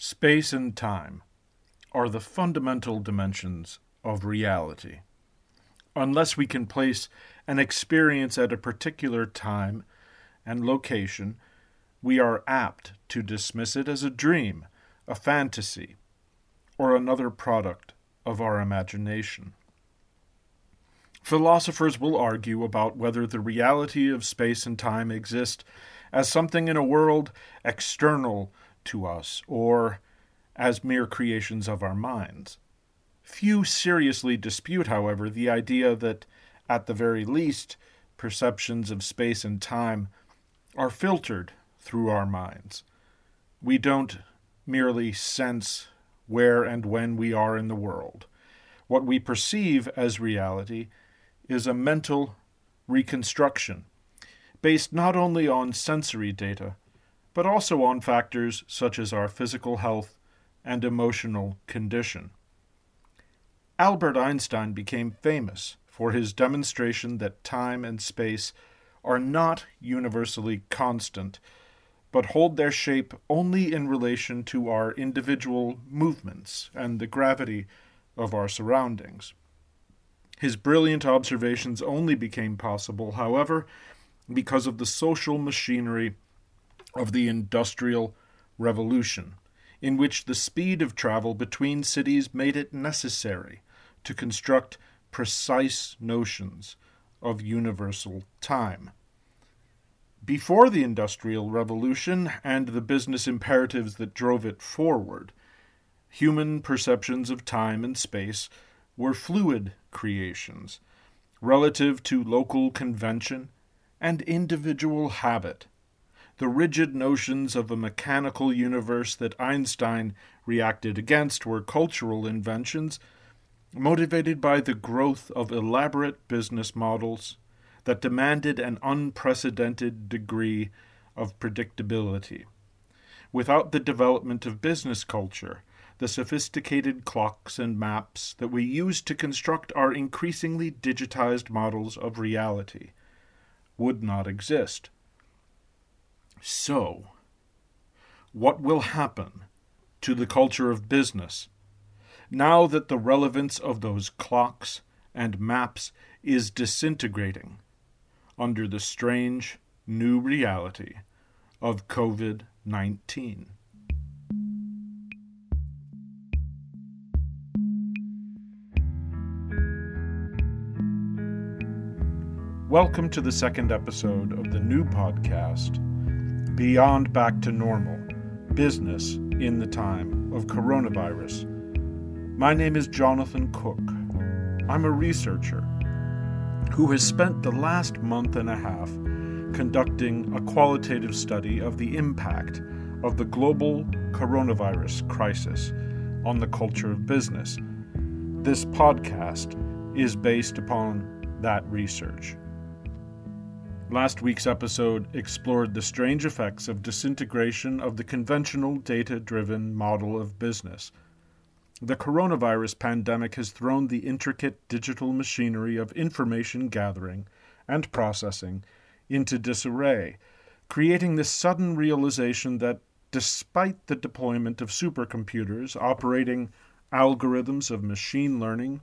Space and time are the fundamental dimensions of reality. Unless we can place an experience at a particular time and location, we are apt to dismiss it as a dream, a fantasy, or another product of our imagination. Philosophers will argue about whether the reality of space and time exist as something in a world external to us or as mere creations of our minds. Few seriously dispute, however, the idea that, at the very least, perceptions of space and time are filtered through our minds. We don't merely sense where and when we are in the world. What we perceive as reality is a mental reconstruction based not only on sensory data, but also on factors such as our physical health and emotional condition. Albert Einstein became famous for his demonstration that time and space are not universally constant, but hold their shape only in relation to our individual movements and the gravity of our surroundings. His brilliant observations only became possible, however, because of the social machinery of the Industrial Revolution, in which the speed of travel between cities made it necessary to construct precise notions of universal time. Before the Industrial Revolution and the business imperatives that drove it forward, human perceptions of time and space were fluid creations, relative to local convention and individual habit. The rigid notions of a mechanical universe that Einstein reacted against were cultural inventions motivated by the growth of elaborate business models that demanded an unprecedented degree of predictability. Without the development of business culture, the sophisticated clocks and maps that we use to construct our increasingly digitized models of reality would not exist. So, what will happen to the culture of business now that the relevance of those clocks and maps is disintegrating under the strange new reality of COVID 19? Welcome to the second episode of the new podcast, Beyond Back to Normal Business in the Time of Coronavirus. My name is Jonathan Cook. I'm a researcher who has spent the last month and a half conducting a qualitative study of the impact of the global coronavirus crisis on the culture of business. This podcast is based upon that research. Last week's episode explored the strange effects of disintegration of the conventional data driven model of business. The coronavirus pandemic has thrown the intricate digital machinery of information gathering and processing into disarray, creating the sudden realization that despite the deployment of supercomputers operating algorithms of machine learning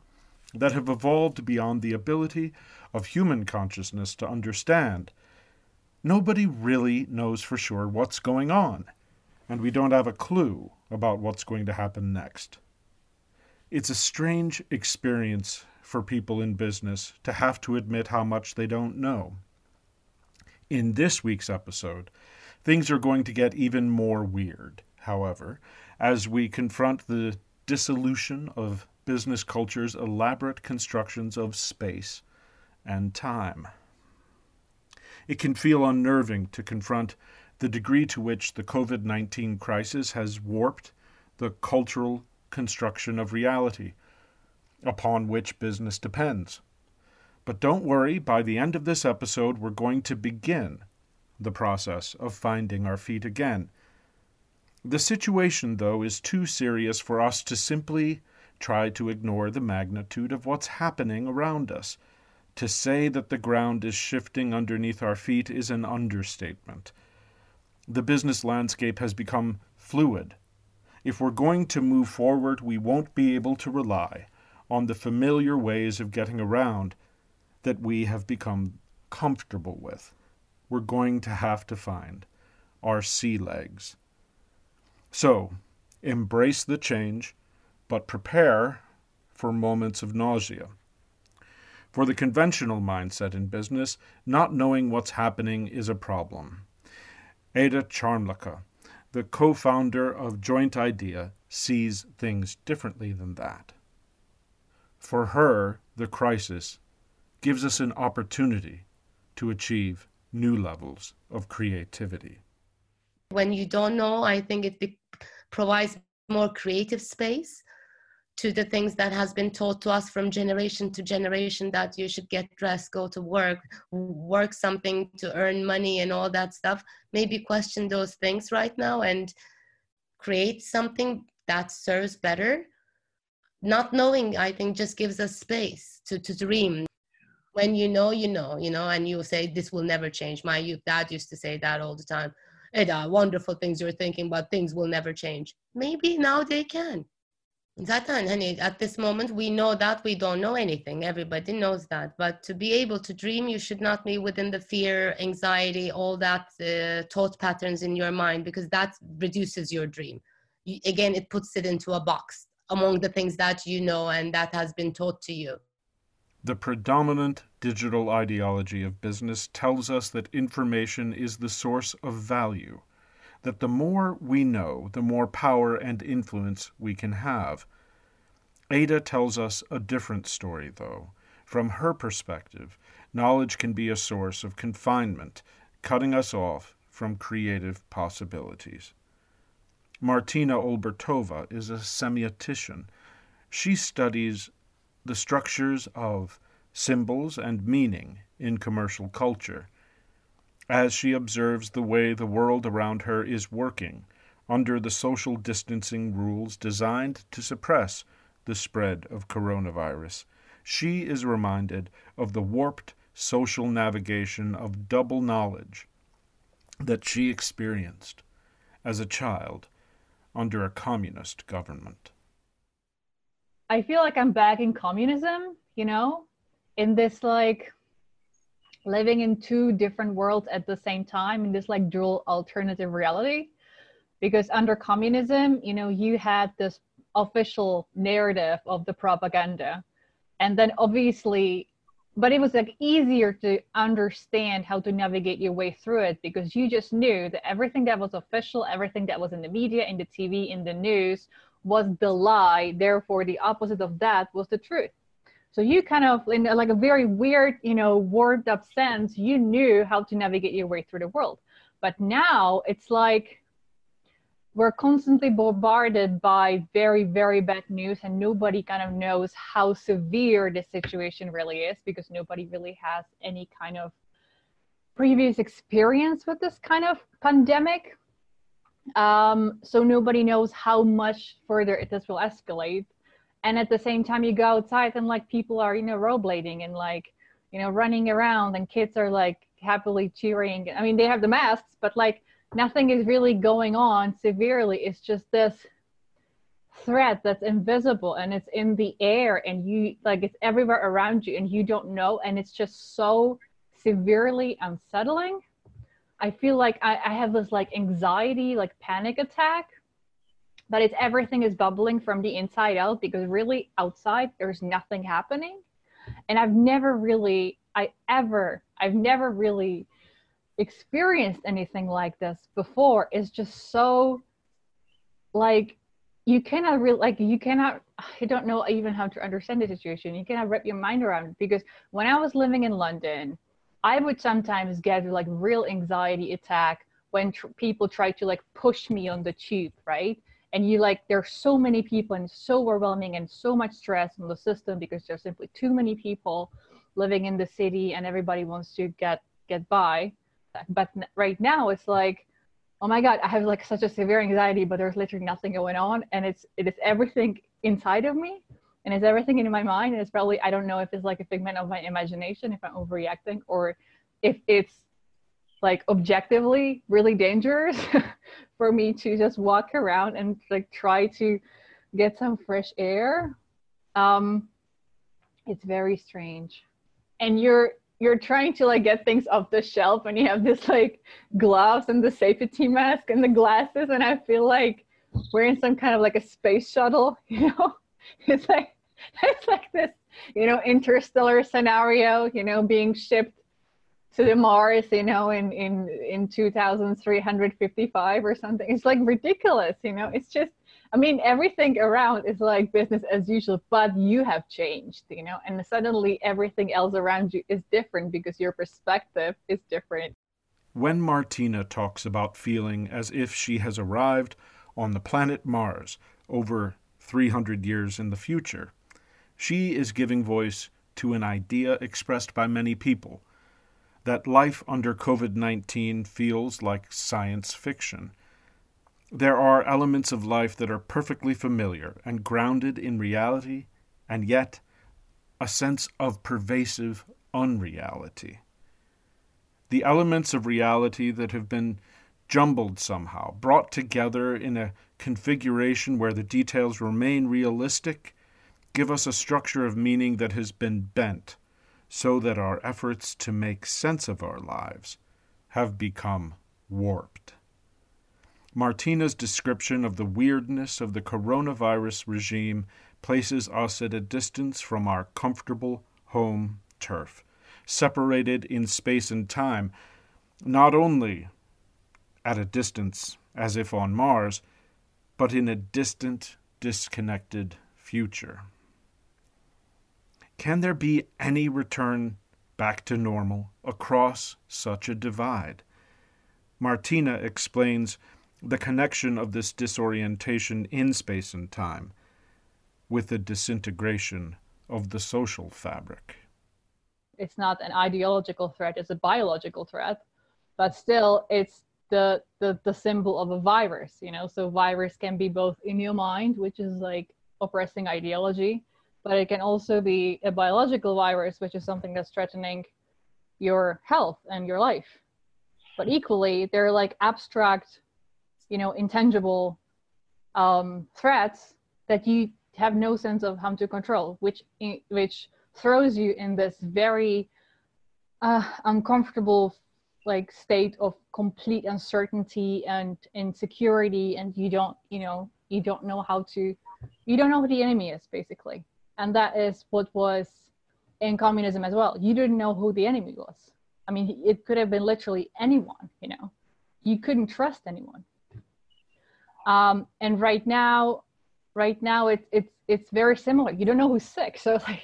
that have evolved beyond the ability of human consciousness to understand. Nobody really knows for sure what's going on, and we don't have a clue about what's going to happen next. It's a strange experience for people in business to have to admit how much they don't know. In this week's episode, things are going to get even more weird, however, as we confront the dissolution of business culture's elaborate constructions of space and time. It can feel unnerving to confront the degree to which the COVID 19 crisis has warped the cultural construction of reality upon which business depends. But don't worry, by the end of this episode, we're going to begin the process of finding our feet again. The situation, though, is too serious for us to simply try to ignore the magnitude of what's happening around us. To say that the ground is shifting underneath our feet is an understatement. The business landscape has become fluid, If we're going to move forward, we won't be able to rely on the familiar ways of getting around that we have become comfortable with. We're going to have to find our sea legs. So, embrace the change, but prepare for moments of nausea. For the conventional mindset in business, not knowing what's happening is a problem. Ada Charmleka, the co founder of Joint Idea, sees things differently than that. For her, the crisis gives us an opportunity to achieve new levels of creativity. When you don't know, I think it be- provides more creative space to the things that has been taught to us from generation to generation that you should get dressed go to work work something to earn money and all that stuff. Maybe question those things right now and create something that serves better. Not knowing i think just gives us space to, to dream. When you know you know you know and you say this will never change. My youth dad used to say that all the time. Are wonderful things you're thinking but things will never change. Maybe now they can Zaten honey, at this moment we know that we don't know anything. Everybody knows that. But to be able to dream, you should not be within the fear, anxiety, all that uh, thought patterns in your mind because that reduces your dream. You, again, it puts it into a box among the things that you know and that has been taught to you. The predominant digital ideology of business tells us that information is the source of value that the more we know, the more power and influence we can have. Ada tells us a different story, though. From her perspective, knowledge can be a source of confinement, cutting us off from creative possibilities. Martina Olbertova is a semiotician. She studies the structures of symbols and meaning in commercial culture as she observes the way the world around her is working under the social distancing rules designed to suppress the spread of coronavirus. She is reminded of the warped social navigation of double knowledge that she experienced as a child under a communist government. I feel like I'm back in communism, you know, in this like living in two different worlds at the same time in this like dual alternative reality. Because under communism you know you had this official narrative of the propaganda. And then obviously but it was like easier to understand how to navigate your way through it because you just knew that everything that was official everything that was in the media in the tv in the news was the lie. Therefore the opposite of that was the truth so you kind of, in like a very weird, you know, warped up sense, you knew how to navigate your way through the world. But now it's like we're constantly bombarded by very, very bad news, and nobody kind of knows how severe the situation really is because nobody really has any kind of previous experience with this kind of pandemic. Um, so nobody knows how much further it this will escalate and at the same time you go outside and like people are you know rollerblading and like you know running around and kids are like happily cheering. I mean they have the masks but like nothing is really going on severely. It's just this threat that's invisible and it's in the air and you like it's everywhere around you and you don't know and it's just so severely unsettling. I feel like i, I have this like anxiety like panic attack but it's everything is bubbling from the inside out because really outside there's nothing happening. And i've never really i ever i've never really experienced anything like this before. It's just so like you cannot really like you cannot i don't know even how to understand the situation. You cannot wrap your mind around it because when i was living in london i would sometimes get like real anxiety attack when tr- people try to like push me on the tube right and you like there's so many people and so overwhelming and so much stress in the system because there's simply too many people living in the city and everybody wants to get get by. But right now it's like oh my god i have like such a severe anxiety but there's literally nothing going on and it's it is everything inside of me and it's everything in my mind and it's probably i don't know if it's like a figment of my imagination if i'm overreacting or if it's like objectively really dangerous for me to just walk around and like try to get some fresh air. Um it's very strange. And you're you're trying to like get things off the shelf and you have this like gloves and the safety mask and the glasses and i feel like we're in some kind of like a space shuttle you know? It's like it's like this you know interstellar scenario you know being shipped to the mars you know in in in 2355 or something. It's like ridiculous you know? It's just I mean, everything around is like business as usual, but you have changed, you know, and suddenly everything else around you is different because your perspective is different. When Martina talks about feeling as if she has arrived on the planet Mars over 300 years in the future, she is giving voice to an idea expressed by many people that life under COVID 19 feels like science fiction there are elements of life that are perfectly familiar and grounded in reality, and yet a sense of pervasive unreality. The elements of reality that have been jumbled somehow, brought together in a configuration where the details remain realistic, give us a structure of meaning that has been bent so that our efforts to make sense of our lives have become warped. Martina's description of the weirdness of the coronavirus regime places us at a distance from our comfortable home turf, separated in space and time, not only at a distance as if on Mars, but in a distant, disconnected future. Can there be any return back to normal across such a divide? Martina explains the connection of this disorientation in space and time with the disintegration of the social fabric. It's not an ideological threat, it's a biological threat, but still it's the, the the symbol of a virus, you know. So virus can be both in your mind, which is like oppressing ideology, but it can also be a biological virus, which is something that's threatening your health and your life. But equally, they're like abstract you know intangible um, threats that you have no sense of how to control which which throws you in this very uh, uncomfortable like state of complete uncertainty and insecurity and you don't you know you don't know how to you don't know who the enemy is basically and that is what was in communism as well. You didn't know who the enemy was. I mean it could have been literally anyone you know. You couldn't trust anyone. Um, and right now, right now it's it's it's very similar. You don't know who's sick, so like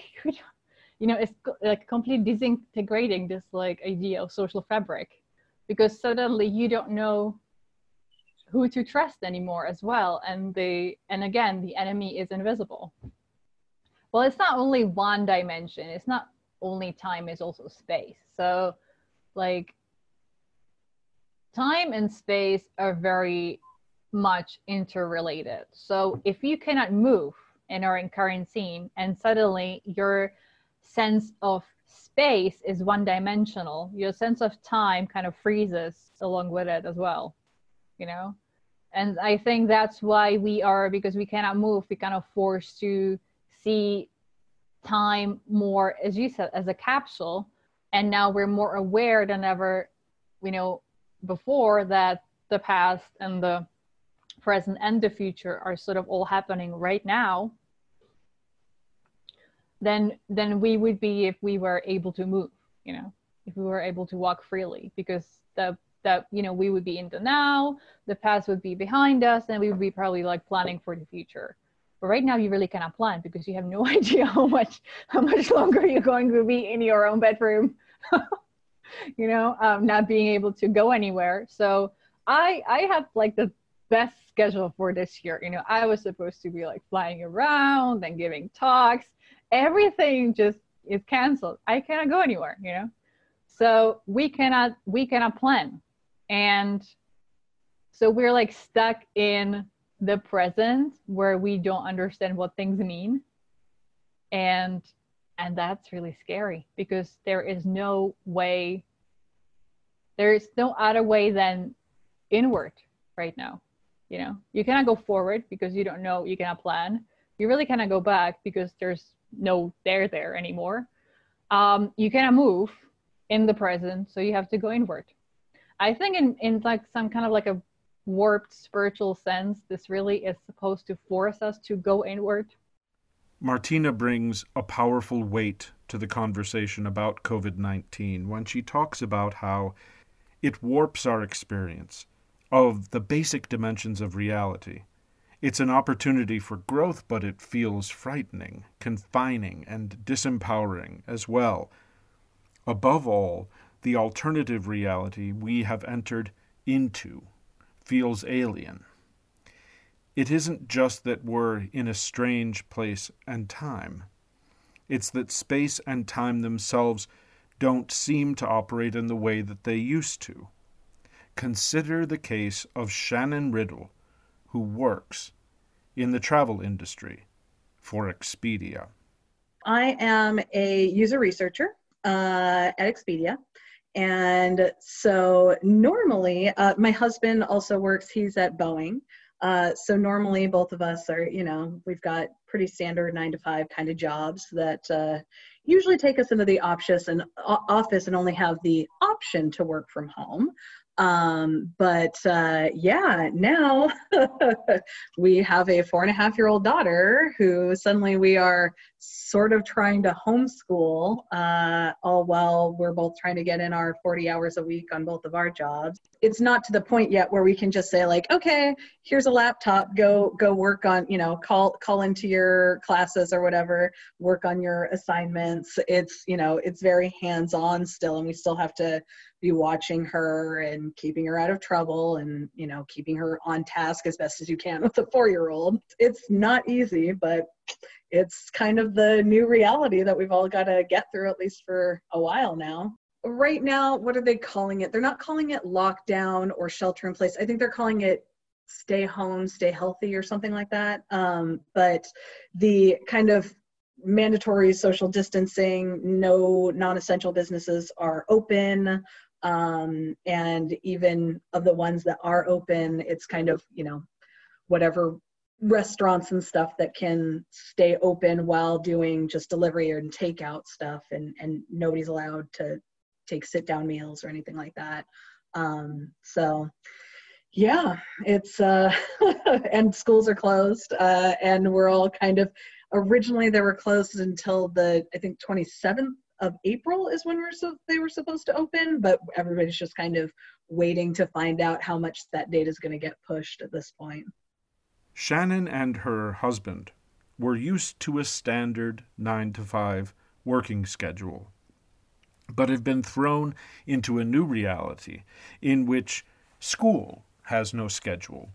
you know it's like completely disintegrating this like idea of social fabric because suddenly you don't know who to trust anymore as well. And the and again the enemy is invisible well it's not only one dimension it's not only time it's also space so like time and space are very much interrelated. So if you cannot move and are in quarantine and suddenly your sense of space is one dimensional, your sense of time kind of freezes along with it as well, you know? And I think that's why we are, because we cannot move, we kind of forced to see time more, as you said, as a capsule. And now we're more aware than ever, you know, before that the past and the present and the future are sort of all happening right now then then we would be if we were able to move you know if we were able to walk freely because the that you know we would be in the now the past would be behind us and we would be probably like planning for the future but right now you really cannot plan because you have no idea how much how much longer you're going to be in your own bedroom you know um, not being able to go anywhere so i i have like the best schedule for this year. You know, I was supposed to be like flying around and giving talks. Everything just is canceled. I cannot go anywhere, you know. So we cannot we cannot plan. And so we're like stuck in the present where we don't understand what things mean. And and that's really scary because there is no way there's no other way than inward right now. You know, you cannot go forward because you don't know, you cannot plan. You really cannot go back because there's no there there anymore. Um, you cannot move in the present, so you have to go inward. I think in, in like some kind of like a warped spiritual sense, this really is supposed to force us to go inward. Martina brings a powerful weight to the conversation about COVID 19 when she talks about how it warps our experience of the basic dimensions of reality. It's an opportunity for growth, but it feels frightening, confining, and disempowering as well. Above all, the alternative reality we have entered into feels alien. It isn't just that we're in a strange place and time, it's that space and time themselves don't seem to operate in the way that they used to. Consider the case of Shannon Riddle, who works in the travel industry for Expedia. I am a user researcher uh, at Expedia. And so normally, uh, my husband also works, he's at Boeing. Uh, so normally, both of us are, you know, we've got pretty standard nine to five kind of jobs that uh, usually take us into the office and office and only have the option to work from home. Um, but uh, yeah, now we have a four and a half year old daughter who suddenly we are sort of trying to homeschool, uh, all while we're both trying to get in our 40 hours a week on both of our jobs. It's not to the point yet where we can just say like, okay, here's a laptop, go go work on, you know, call call into your classes or whatever, work on your assignments. It's you know, it's very hands on still, and we still have to be watching her and keeping her out of trouble and you know keeping her on task as best as you can with a four year old it's not easy but it's kind of the new reality that we've all got to get through at least for a while now. Right now what are they calling it? They're not calling it lockdown or shelter in place. I think they're calling it stay home stay healthy or something like that. Um, but the kind of mandatory social distancing no non-essential businesses are open. Um, and even of the ones that are open it's kind of you know whatever restaurants and stuff that can stay open while doing just delivery and takeout stuff and and nobody's allowed to take sit down meals or anything like that um, so yeah it's uh and schools are closed uh and we're all kind of originally they were closed until the i think 27th of April is when we're so they were supposed to open, but everybody's just kind of waiting to find out how much that date is going to get pushed at this point. Shannon and her husband were used to a standard 9 to 5 working schedule, but have been thrown into a new reality in which school has no schedule.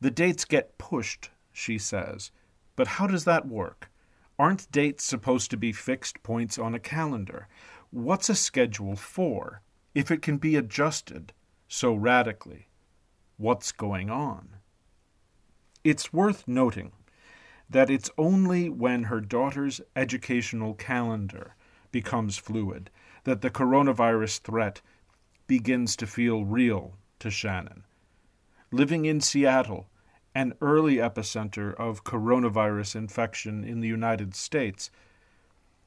The dates get pushed, she says, but how does that work? Aren't dates supposed to be fixed points on a calendar? What's a schedule for if it can be adjusted so radically? What's going on? It's worth noting that it's only when her daughter's educational calendar becomes fluid that the coronavirus threat begins to feel real to Shannon. Living in Seattle, an early epicenter of coronavirus infection in the United States,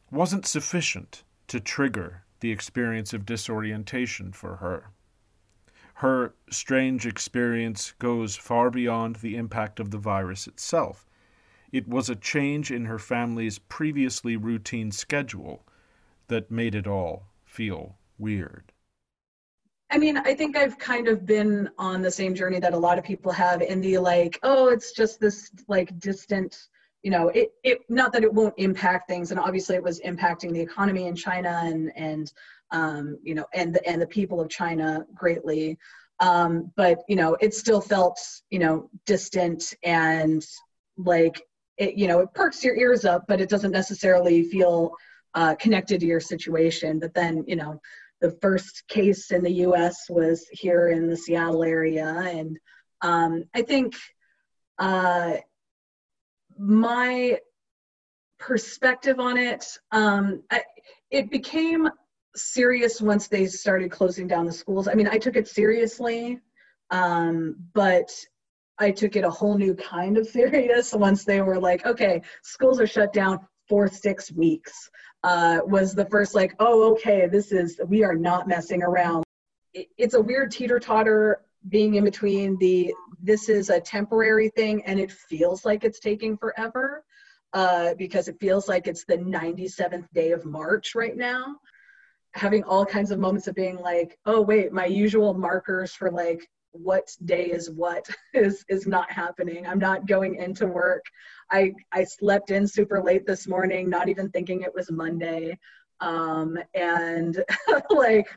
wasn't sufficient to trigger the experience of disorientation for her. Her strange experience goes far beyond the impact of the virus itself. It was a change in her family's previously routine schedule that made it all feel weird. I mean, I think I've kind of been on the same journey that a lot of people have in the like, oh, it's just this like distant, you know, it, it not that it won't impact things, and obviously it was impacting the economy in China and and um, you know and the and the people of China greatly, um, but you know it still felt you know distant and like it you know it perks your ears up, but it doesn't necessarily feel uh, connected to your situation. But then you know the first case in the U.S. was here in the Seattle area, and um, I think uh, my perspective on it, um, I, it became serious once they started closing down the schools. I mean, I took it seriously, um, but I took it a whole new kind of serious once they were like, okay, schools are shut down for six weeks. Uh, was the first like, oh, okay, this is, we are not messing around. It, it's a weird teeter totter being in between the, this is a temporary thing and it feels like it's taking forever. Uh, because it feels like it's the 97th day of March right now. Having all kinds of moments of being like, oh, wait, my usual markers for like what day is what is is not happening. I'm not going into work. I i slept in super late this morning not even thinking it was monday. Um and like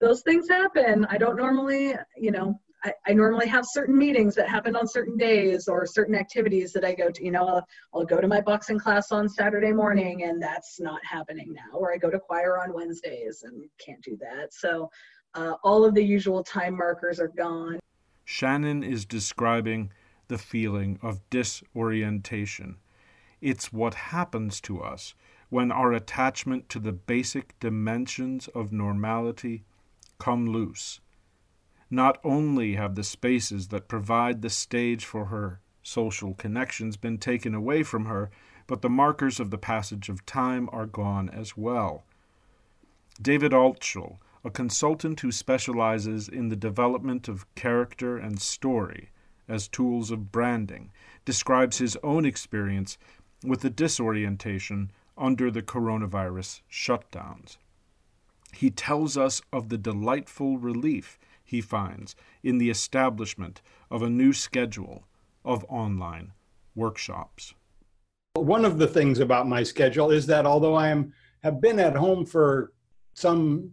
those things happen. I don't normally you know I, normally have certain meetings that happen on certain days or certain activities that I go to. You know, I'll, I'll, go to my boxing class on Saturday morning, and that's not happening now. Or I go to choir on Wednesdays and can't do that. So uh, all of the usual time markers are gone. Shannon is describing the feeling of disorientation. It's what happens to us when our attachment to the basic dimensions of normality come loose. Not only have the spaces that provide the stage for her social connections been taken away from her, but the markers of the passage of time are gone as well. David Altschul a consultant who specializes in the development of character and story as tools of branding, describes his own experience with the disorientation under the coronavirus shutdowns. He tells us of the delightful relief he finds in the establishment of a new schedule of online workshops. One of the things about my schedule is that although I am have been at home for some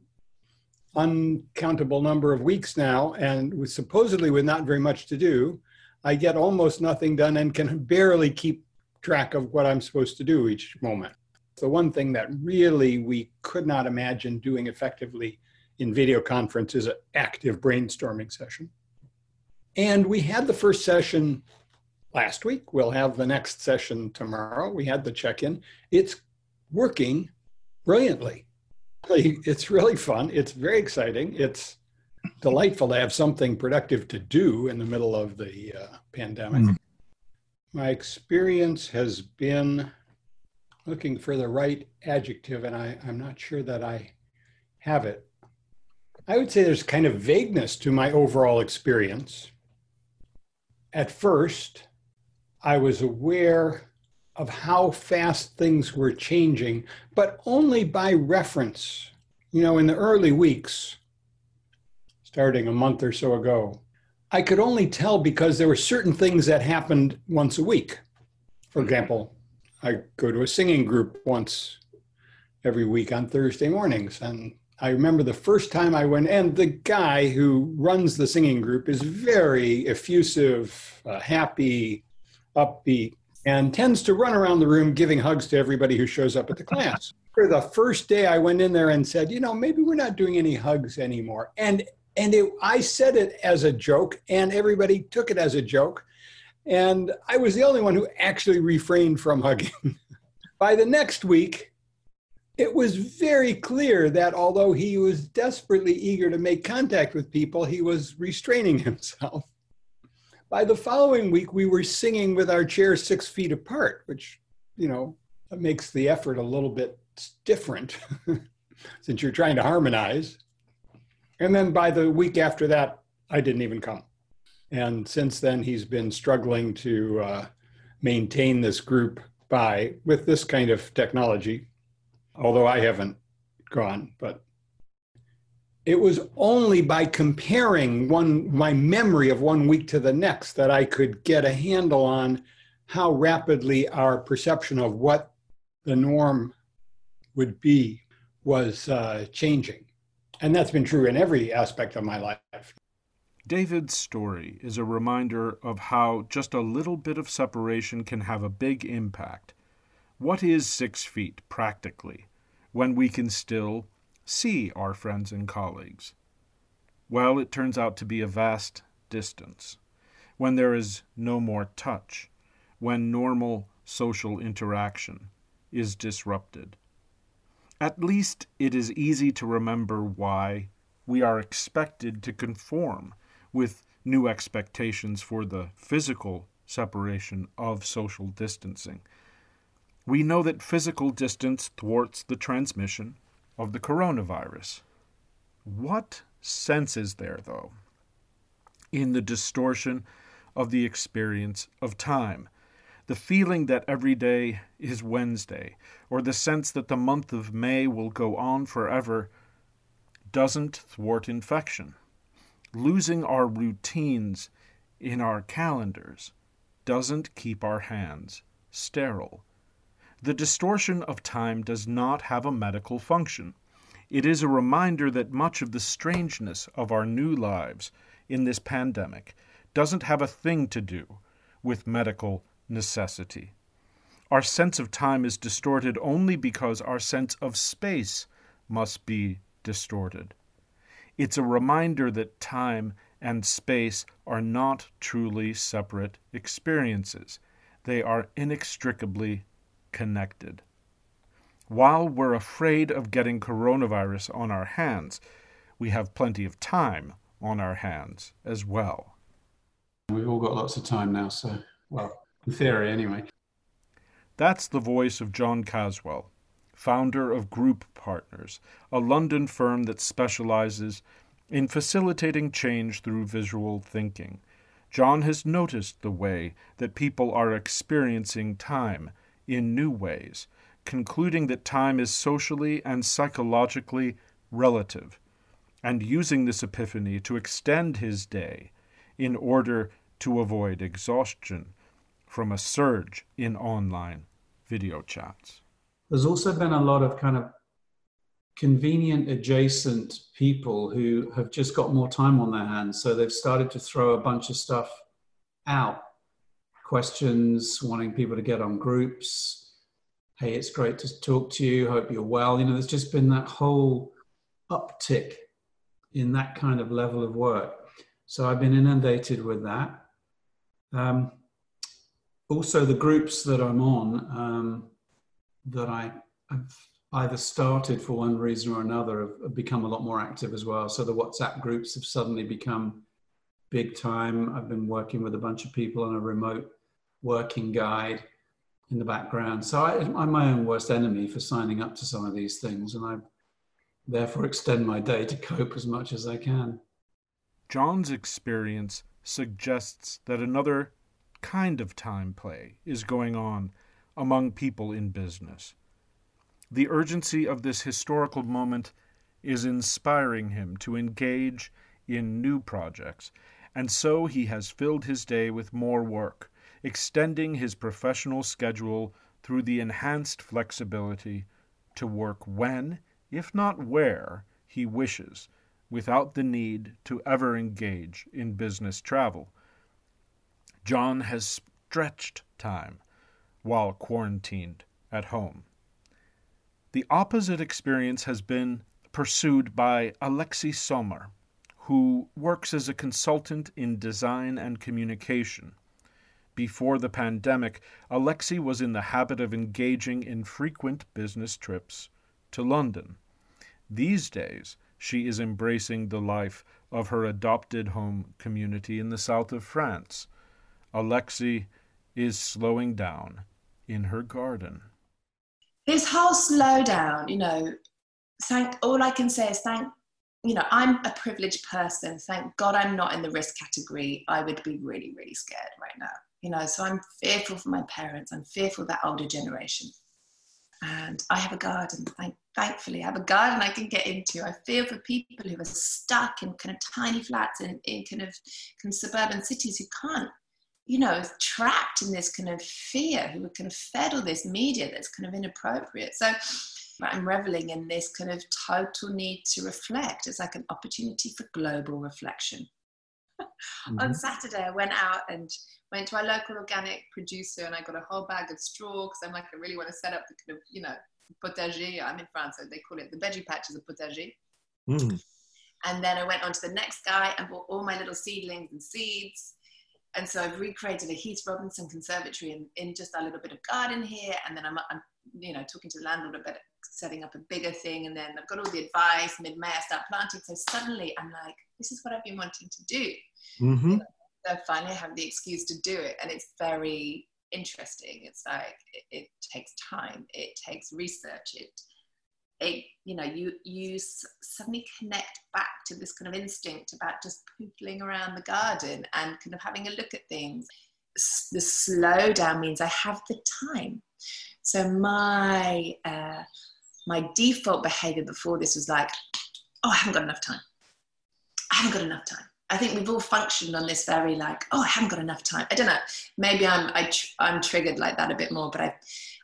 uncountable number of weeks now, and with supposedly with not very much to do, I get almost nothing done and can barely keep track of what I'm supposed to do each moment. The one thing that really we could not imagine doing effectively in video conference is an active brainstorming session. And we had the first session last week. We'll have the next session tomorrow. We had the check in. It's working brilliantly it's really fun. It's very exciting. It's delightful to have something productive to do in the middle of the uh, pandemic. Mm. My experience has been looking for the right adjective, and I, I'm not sure that I have it. I would say there's kind of vagueness to my overall experience. At first, I was aware of how fast things were changing, but only by reference. You know, in the early weeks, starting a month or so ago, I could only tell because there were certain things that happened once a week. For mm-hmm. example, I go to a singing group once every week on Thursday mornings. And I remember the first time I went, and the guy who runs the singing group is very effusive, uh, happy, upbeat, and tends to run around the room giving hugs to everybody who shows up at the class. For the first day, I went in there and said, you know, maybe we're not doing any hugs anymore. And and it, I said it as a joke, and everybody took it as a joke. And I was the only one who actually refrained from hugging. By the next week, it was very clear that although he was desperately eager to make contact with people, he was restraining himself. By the following week, we were singing with our chairs six feet apart, which, you know, makes the effort a little bit different since you're trying to harmonize. And then by the week after that, I didn't even come. And since then, he's been struggling to uh, maintain this group by with this kind of technology, although I haven't gone, but it was only by comparing one my memory of one week to the next that I could get a handle on how rapidly our perception of what the norm would be was uh, changing. And that's been true in every aspect of my life. David's story is a reminder of how just a little bit of separation can have a big impact. What is six feet practically when we can still see our friends and colleagues? Well, it turns out to be a vast distance, when there is no more touch, when normal social interaction is disrupted. At least it is easy to remember why we are expected to conform with new expectations for the physical separation of social distancing. We know that physical distance thwarts the transmission of the coronavirus. What sense is there, though, in the distortion of the experience of time? The feeling that every day is Wednesday, or the sense that the month of May will go on forever, doesn't thwart infection. Losing our routines in our calendars doesn't keep our hands sterile. The distortion of time does not have a medical function. It is a reminder that much of the strangeness of our new lives in this pandemic doesn't have a thing to do with medical necessity. Our sense of time is distorted only because our sense of space must be distorted. It's a reminder that time and space are not truly separate experiences, they are inextricably connected. While we're afraid of getting coronavirus on our hands, we have plenty of time on our hands as well. We've all got lots of time now, so, well, in theory anyway. That's the voice of John Caswell, founder of Group Partners, a London firm that specializes in facilitating change through visual thinking. John has noticed the way that people are experiencing time in new ways, concluding that time is socially and psychologically relative, and using this epiphany to extend his day in order to avoid exhaustion from a surge in online video chats. There's also been a lot of kind of convenient adjacent people who have just got more time on their hands. So they've started to throw a bunch of stuff out questions, wanting people to get on groups. Hey, it's great to talk to you. Hope you're well. You know, there's just been that whole uptick in that kind of level of work. So I've been inundated with that. Um, also, the groups that I'm on um, that I, have either started for one reason or another have, have become a lot more active as well. So the WhatsApp groups have suddenly become big time. I've been working with a bunch of people on a remote working guide in the background. So I, am my own worst enemy for signing up to some of these things, and I therefore extend my day to cope as much as I can. John's experience suggests that another kind of time play is going on among people in business. The urgency of this historical moment is inspiring him to engage in new projects, and so he has filled his day with more work extending his professional schedule through the enhanced flexibility to work when, if not where, he wishes, without the need to ever engage in business travel. John has stretched time while quarantined at home. The opposite experience has been pursued by Alexei Sommer, who works as a consultant in design and communication before the pandemic, Alexei was in the habit of engaging in frequent business trips to London. These days, she is embracing the life of her adopted home community in the south of France. Alexei is slowing down in her garden. This whole slowdown, you know, thank all I can say is thank you know, I'm a privileged person. Thank God I'm not in the risk category. I would be really, really scared right now you know so i'm fearful for my parents i'm fearful that older generation and i have a garden thankfully i have a garden i can get into i feel for people who are stuck in kind of tiny flats in, in kind of kind of suburban cities who can't you know trapped in this kind of fear who are kind of fed all this media that's kind of inappropriate so I'm reveling in this kind of total need to reflect. It's like an opportunity for global reflection. Mm-hmm. On Saturday, I went out and went to our local organic producer and I got a whole bag of straw because I'm like, I really want to set up the kind of, you know, potager. I'm in France, so they call it the veggie patches of potager. Mm. And then I went on to the next guy and bought all my little seedlings and seeds. And so I've recreated a Heath Robinson conservatory in, in just a little bit of garden here. And then I'm, I'm you know, talking to the landlord about, setting up a bigger thing and then I've got all the advice mid-May I start planting so suddenly I'm like this is what I've been wanting to do. Mm-hmm. so finally I have the excuse to do it and it's very interesting. It's like it, it takes time it takes research it it you know you you suddenly connect back to this kind of instinct about just pootling around the garden and kind of having a look at things. The slowdown means I have the time. So my uh, my default behavior before this was like, oh, I haven't got enough time. I haven't got enough time. I think we've all functioned on this very like, oh, I haven't got enough time. I don't know. Maybe I'm I tr- I'm triggered like that a bit more, but I.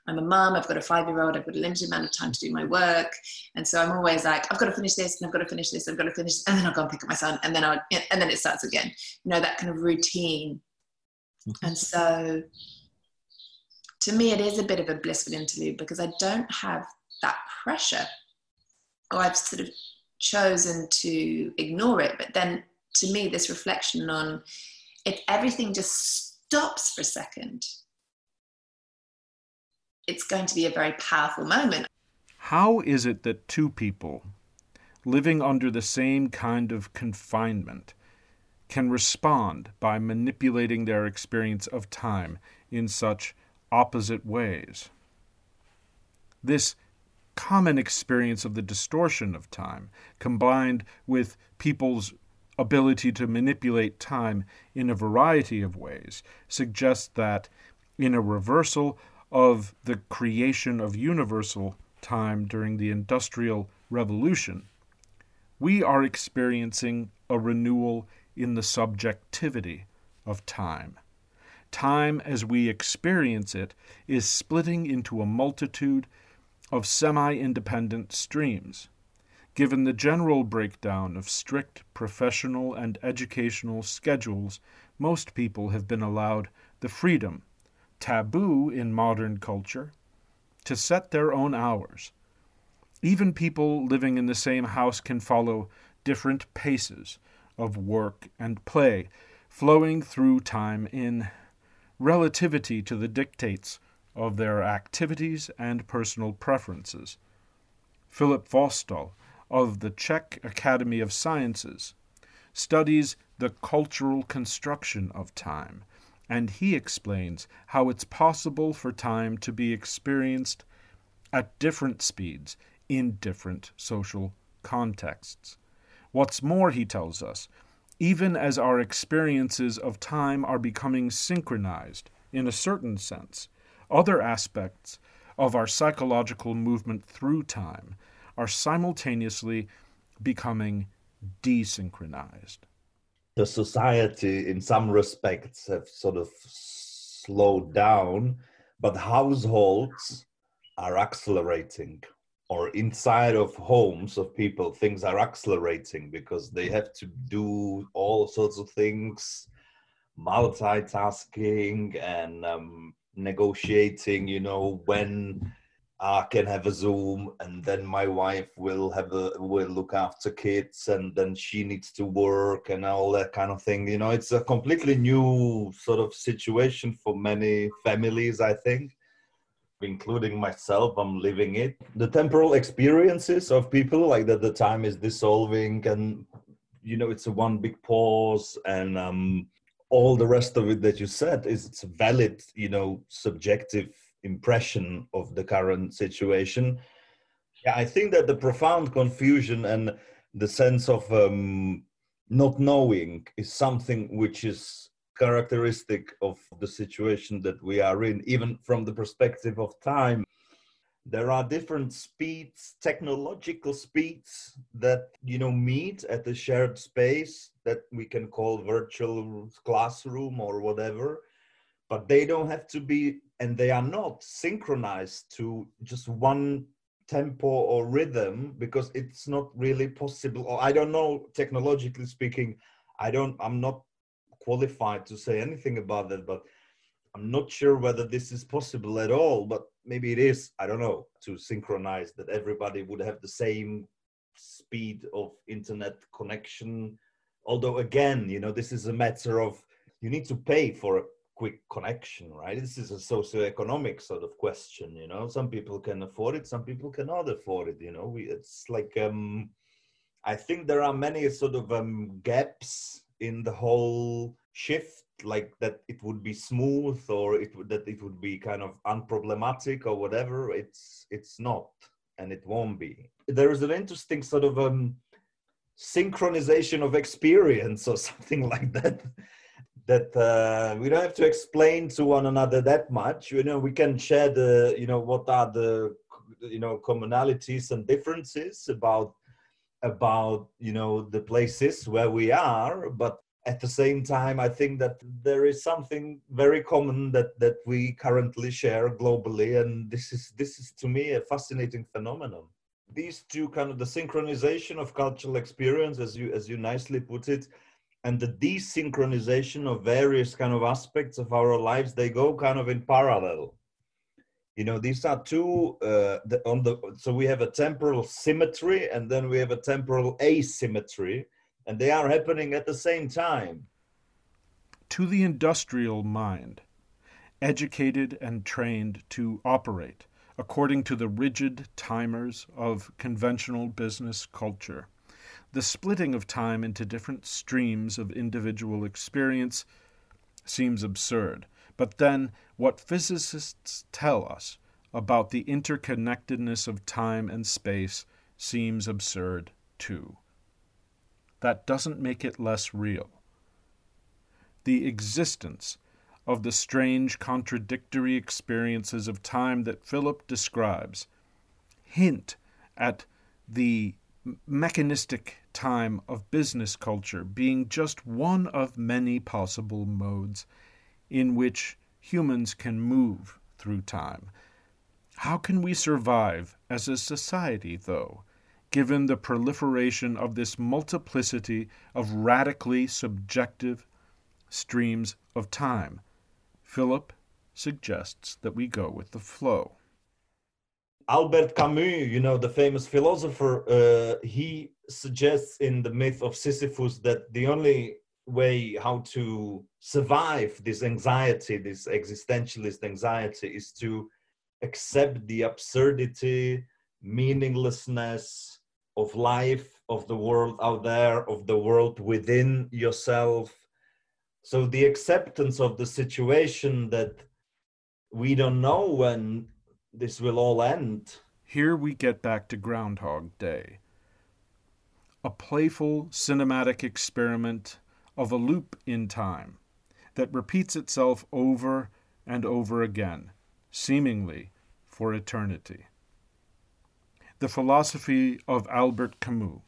I'm a mum, I've got a five year old, I've got a limited amount of time to do my work. And so I'm always like, I've got to finish this and I've got to finish this, I've got to finish, and then I'll go and pick up my son, and then I'll, and then it starts again. You know, that kind of routine. And so to me, it is a bit of a blissful interlude because I don't have that pressure, I've sort of chosen to ignore it. But then to me, this reflection on if everything just stops for a second, it's going to be a very powerful moment. How is it that two people living under the same kind of confinement can respond by manipulating their experience of time in such opposite ways? This common experience of the distortion of time, combined with people's ability to manipulate time in a variety of ways, suggests that in a reversal of the creation of universal time during the Industrial Revolution, we are experiencing a renewal in the subjectivity of time. Time as we experience it is splitting into a multitude of semi independent streams. Given the general breakdown of strict professional and educational schedules, most people have been allowed the freedom, taboo in modern culture, to set their own hours. Even people living in the same house can follow different paces of work and play, flowing through time in relativity to the dictates of their activities and personal preferences. Filip Vostal of the Czech Academy of Sciences studies the cultural construction of time, and he explains how it's possible for time to be experienced at different speeds in different social contexts. What's more, he tells us, even as our experiences of time are becoming synchronized in a certain sense, other aspects of our psychological movement through time are simultaneously becoming desynchronized. The society, in some respects, have sort of slowed down, but households are accelerating or inside of homes of people things are accelerating because they have to do all sorts of things multitasking and um, negotiating you know when i can have a zoom and then my wife will have a will look after kids and then she needs to work and all that kind of thing. You know it's a completely new sort of situation for many families i think including myself i'm living it. The temporal experiences of people like that the time is dissolving and you know it's a one big pause and um all the rest of it that you said is it's a valid you know subjective impression of the current situation yeah i think that the profound confusion and the sense of um not knowing is something which is characteristic of the situation that we are in, even from the perspective of time. There are different speeds, technological speeds that you know meet at the shared space that we can call virtual classroom or whatever, but they don't have to be, and they are not synchronized to just one tempo or rhythm because it's not really possible. Or I don't know, technologically speaking, I don't, I'm not qualified to say anything about that, but I'm not sure whether this is possible at all, but maybe it is. I don't know to synchronize that everybody would have the same speed of internet connection. Although, again, you know, this is a matter of you need to pay for a quick connection, right? This is a socio-economic sort of question, you know. Some people can afford it, some people cannot afford it, you know. We, it's like um, I think there are many sort of um, gaps in the whole shift, like that it would be smooth or it would, that it would be kind of unproblematic or whatever. It's it's not, and it won't be. There is an interesting sort of um, synchronization of experience or something like that that uh, we don't have to explain to one another that much. You know we can share the you know what are the you know commonalities and differences about about you know the places where we are. But at the same time i think that there is something very common that that we currently share globally. And this is this is to me a fascinating phenomenon these two kind of the synchronization of cultural experience as you as you nicely put it and the desynchronization of various kind of aspects of our lives they go kind of in parallel. You know these are two uh, the, on the so we have a temporal symmetry and then we have a temporal asymmetry and they are happening at the same time. To the industrial mind educated and trained to operate according to the rigid timers of conventional business culture. The splitting of time into different streams of individual experience seems absurd. But then, what physicists tell us about the interconnectedness of time and space seems absurd too. That doesn't make it less real. The existence of the strange contradictory experiences of time that Filip describes hint at the mechanistic time of business culture being just one of many possible modes in which humans can move through time. How can we survive as a society, though, given the proliferation of this multiplicity of radically subjective streams of time? Filip suggests that we go with the flow. Albert Camus, you know, the famous philosopher, uh, he suggests in the myth of Sisyphus that the only way how to survive this anxiety, this existentialist anxiety, is to accept the absurdity, meaninglessness of life, of the world out there, of the world within yourself, so the acceptance of the situation that we don't know when this will all end. Here we get back to Groundhog Day. A playful cinematic experiment of a loop in time that repeats itself over and over again, seemingly for eternity. The philosophy of Albert Camus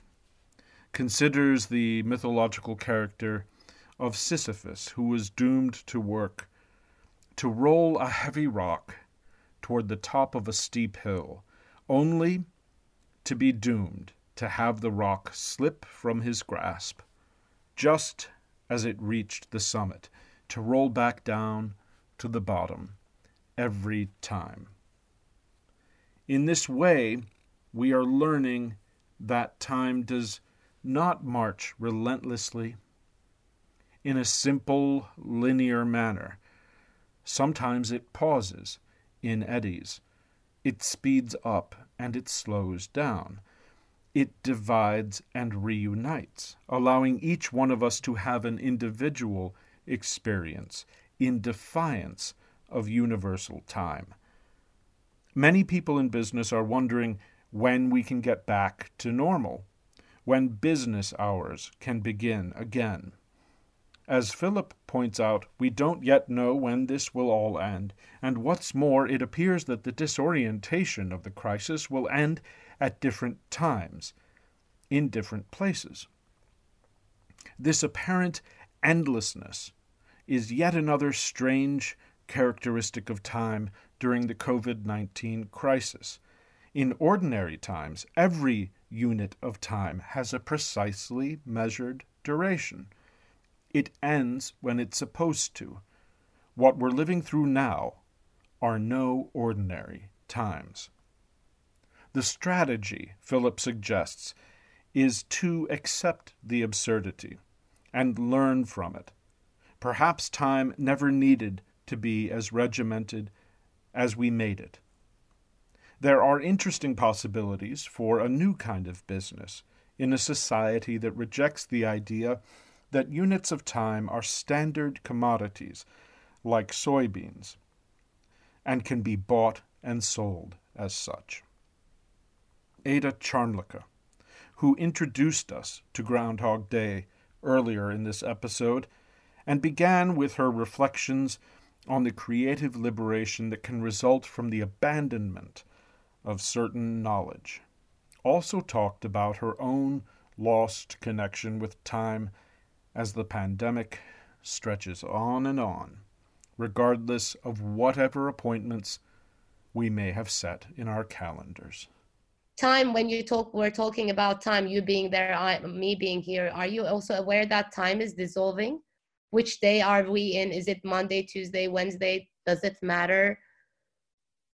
considers the mythological character of Sisyphus, who was doomed to work, to roll a heavy rock toward the top of a steep hill, only to be doomed to have the rock slip from his grasp, just as it reached the summit, to roll back down to the bottom every time. In this way, we are learning that time does not march relentlessly in a simple, linear manner. Sometimes it pauses in eddies. It speeds up and it slows down. It divides and reunites, allowing each one of us to have an individual experience in defiance of universal time. Many people in business are wondering when we can get back to normal, when business hours can begin again. As Filip points out, we don't yet know when this will all end, and what's more, it appears that the disorientation of the crisis will end at different times, in different places. This apparent endlessness is yet another strange characteristic of time during the COVID 19 crisis. In ordinary times, every unit of time has a precisely measured duration. It ends when it's supposed to. What we're living through now are no ordinary times. The strategy, Filip suggests, is to accept the absurdity and learn from it, perhaps time never needed to be as regimented as we made it. There are interesting possibilities for a new kind of business in a society that rejects the idea that units of time are standard commodities like soybeans and can be bought and sold as such. Ada Charnleka, who introduced us to Groundhog Day earlier in this episode and began with her reflections on the creative liberation that can result from the abandonment of certain knowledge. Also talked about her own lost connection with time as the pandemic stretches on and on, regardless of whatever appointments we may have set in our calendars. Time, when you talk, we're talking about time, you being there, I, me being here. Are you also aware that time is dissolving? Which day are we in? Is it Monday, Tuesday, Wednesday? Does it matter?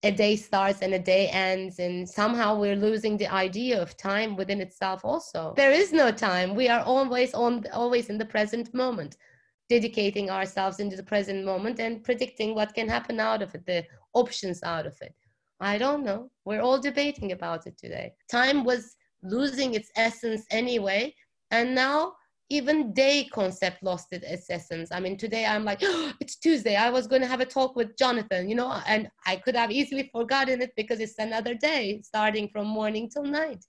A day starts and a day ends and somehow we're losing the idea of time within itself also. There is no time. We are always on always in the present moment dedicating ourselves into the present moment and predicting what can happen out of it the options out of it. I don't know. We're all debating about it today. Time was losing its essence anyway and now even day concept lost its essence. I mean, today I'm like, oh, it's Tuesday. I was going to have a talk with Jonathan, you know, and I could have easily forgotten it because it's another day starting from morning till night.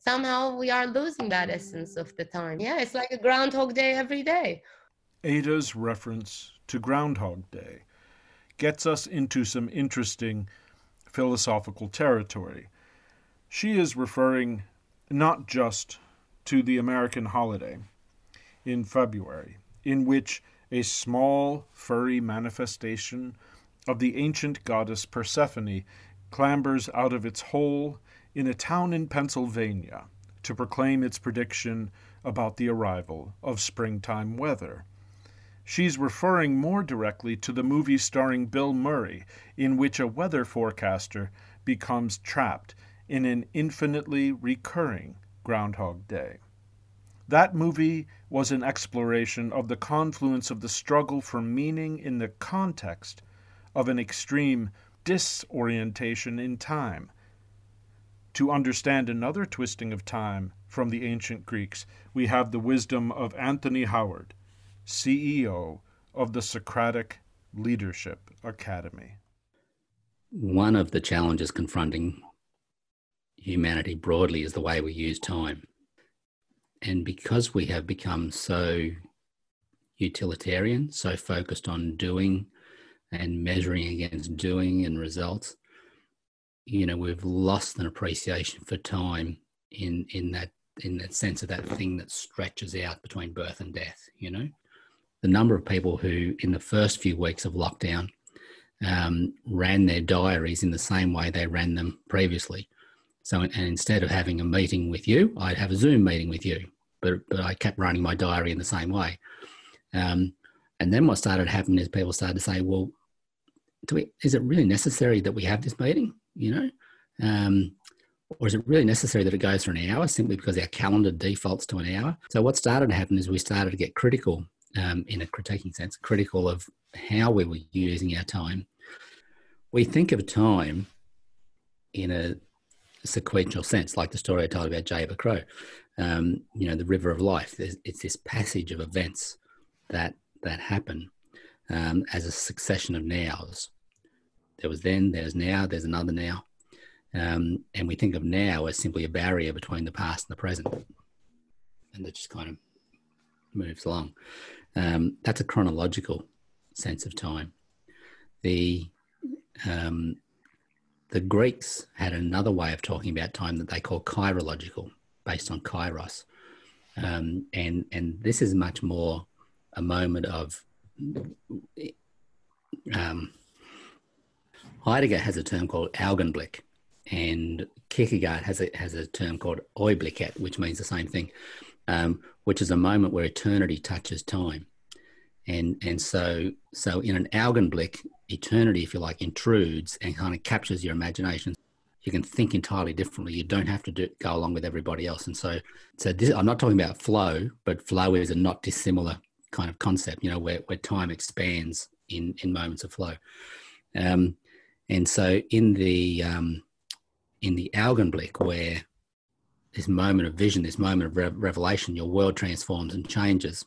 Somehow we are losing that essence of the time. Yeah, it's like a Groundhog Day every day. Ada's reference to Groundhog Day gets us into some interesting philosophical territory. She is referring not just to the American holiday, in February, in which a small, furry manifestation of the ancient goddess Persephone clambers out of its hole in a town in Pennsylvania to proclaim its prediction about the arrival of springtime weather. She's referring more directly to the movie starring Bill Murray, in which a weather forecaster becomes trapped in an infinitely recurring Groundhog Day. That movie was an exploration of the confluence of the struggle for meaning in the context of an extreme disorientation in time. To understand another twisting of time from the ancient Greeks, we have the wisdom of Anthony Howard, CEO of the Socratic Leadership Academy. One of the challenges confronting humanity broadly is the way we use time and because we have become so utilitarian, so focused on doing and measuring against doing and results, you know, we've lost an appreciation for time in in that in that sense of that thing that stretches out between birth and death. You know, the number of people who in the first few weeks of lockdown um, ran their diaries in the same way they ran them previously. So, and instead of having a meeting with you, I'd have a Zoom meeting with you but but I kept running my diary in the same way. Um, and then what started happening is people started to say, well, do we, is it really necessary that we have this meeting? You know, um, or is it really necessary that it goes for an hour simply because our calendar defaults to an hour? So what started to happen is we started to get critical, um, in a critiquing sense, critical of how we were using our time. We think of time in a sequential sense, like the story I told about Jayber Crow um, you know, the river of life. It's this passage of events that that happen um, as a succession of nows. There was then, there's now, there's another now. Um, and we think of now as simply a barrier between the past and the present. And that just kind of moves along. Um, that's a chronological sense of time. The um, the Greeks had another way of talking about time that they call kairological, based on kairos. Um, and, and this is much more a moment of um, Heidegger has a term called Augenblick, and Kierkegaard has a, has a term called Augenblick, which means the same thing, um, which is a moment where eternity touches time. And, and so, so in an Augenblick, eternity, if you like, intrudes and kind of captures your imagination you can think entirely differently. You don't have to do, go along with everybody else. And so, so this, I'm not talking about flow, but flow is a not dissimilar kind of concept, you know, where, where time expands in, in moments of flow. Um, and so in the um, in the Augenblick, where this moment of vision, this moment of re- revelation, your world transforms and changes.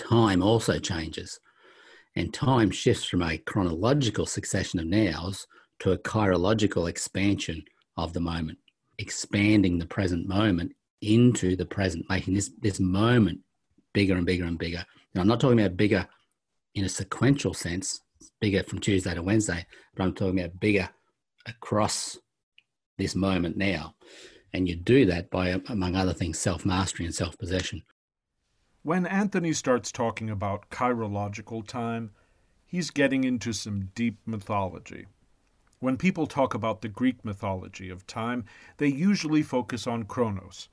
Time also changes, and time shifts from a chronological succession of nows to a kairological expansion of the moment, expanding the present moment into the present, making this this moment bigger and bigger and bigger. Now, I'm not talking about bigger in a sequential sense, bigger from Tuesday to Wednesday, but I'm talking about bigger across this moment now. And you do that by, among other things, self mastery and self possession. When Anthony starts talking about kairological time, he's getting into some deep mythology. When people talk about the Greek mythology of time, they usually focus on Kronos.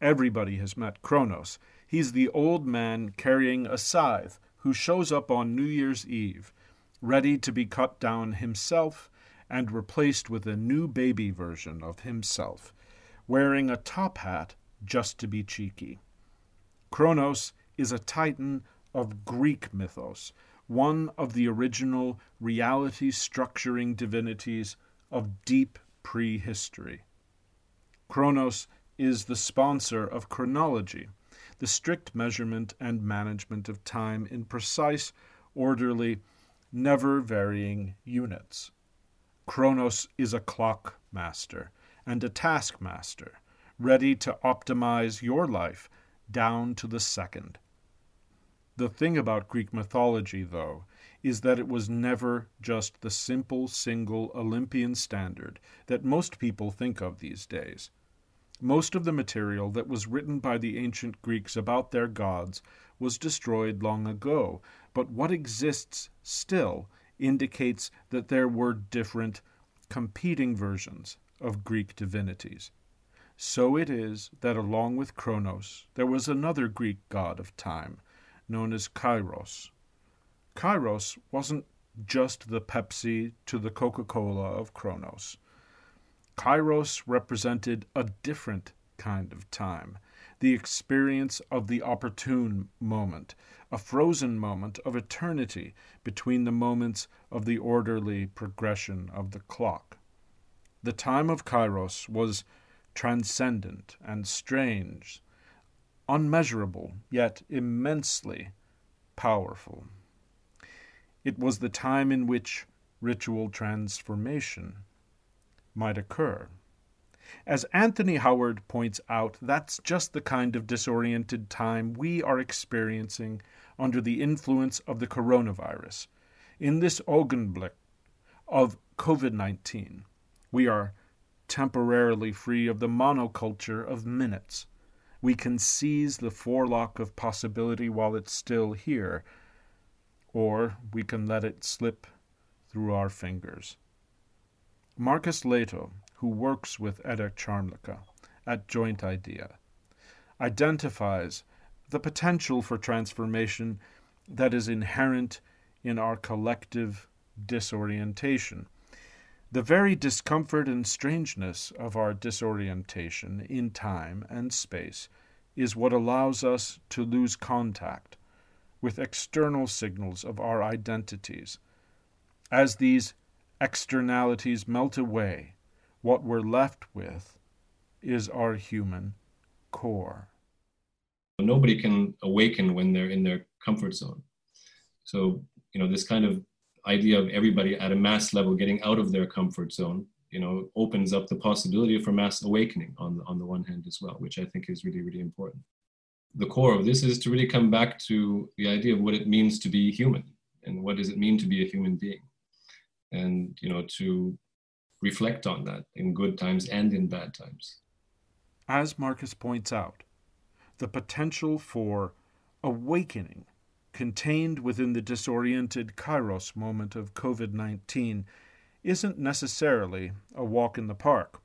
Everybody has met Kronos. He's the old man carrying a scythe who shows up on New Year's Eve, ready to be cut down himself and replaced with a new baby version of himself, wearing a top hat just to be cheeky. Kronos is a titan of Greek mythos, one of the original reality structuring divinities of deep prehistory. Kronos is the sponsor of chronology, the strict measurement and management of time in precise, orderly, never varying units. Kronos is a clock master and a taskmaster, ready to optimize your life down to the second. The thing about Greek mythology, though, is that it was never just the simple single Olympian standard that most people think of these days. Most of the material that was written by the ancient Greeks about their gods was destroyed long ago, but what exists still indicates that there were different, competing versions of Greek divinities. So it is that along with Kronos, there was another Greek god of time, known as Kairos. Kairos wasn't just the Pepsi to the Coca Cola of Kronos. Kairos represented a different kind of time, the experience of the opportune moment, a frozen moment of eternity between the moments of the orderly progression of the clock. The time of Kairos was transcendent and strange, unmeasurable, yet immensely powerful. It was the time in which ritual transformation might occur. As Anthony Howard points out, that's just the kind of disoriented time we are experiencing under the influence of the coronavirus. In this Augenblick of COVID 19, we are temporarily free of the monoculture of minutes. We can seize the forelock of possibility while it's still here, or we can let it slip through our fingers. Marcus Lehto, who works with Ada Charnleka at Joint Idea, identifies the potential for transformation that is inherent in our collective disorientation. The very discomfort and strangeness of our disorientation in time and space is what allows us to lose contact with external signals of our identities. As these externalities melt away, what we're left with is our human core. Nobody can awaken when they're in their comfort zone. So, you know, this kind of idea of everybody at a mass level getting out of their comfort zone, you know, opens up the possibility for mass awakening on, on the one hand as well, which I think is really, really important. The core of this is to really come back to the idea of what it means to be human and what does it mean to be a human being and you know to reflect on that in good times and in bad times as marcus points out the potential for awakening contained within the disoriented kairos moment of covid-19 isn't necessarily a walk in the park.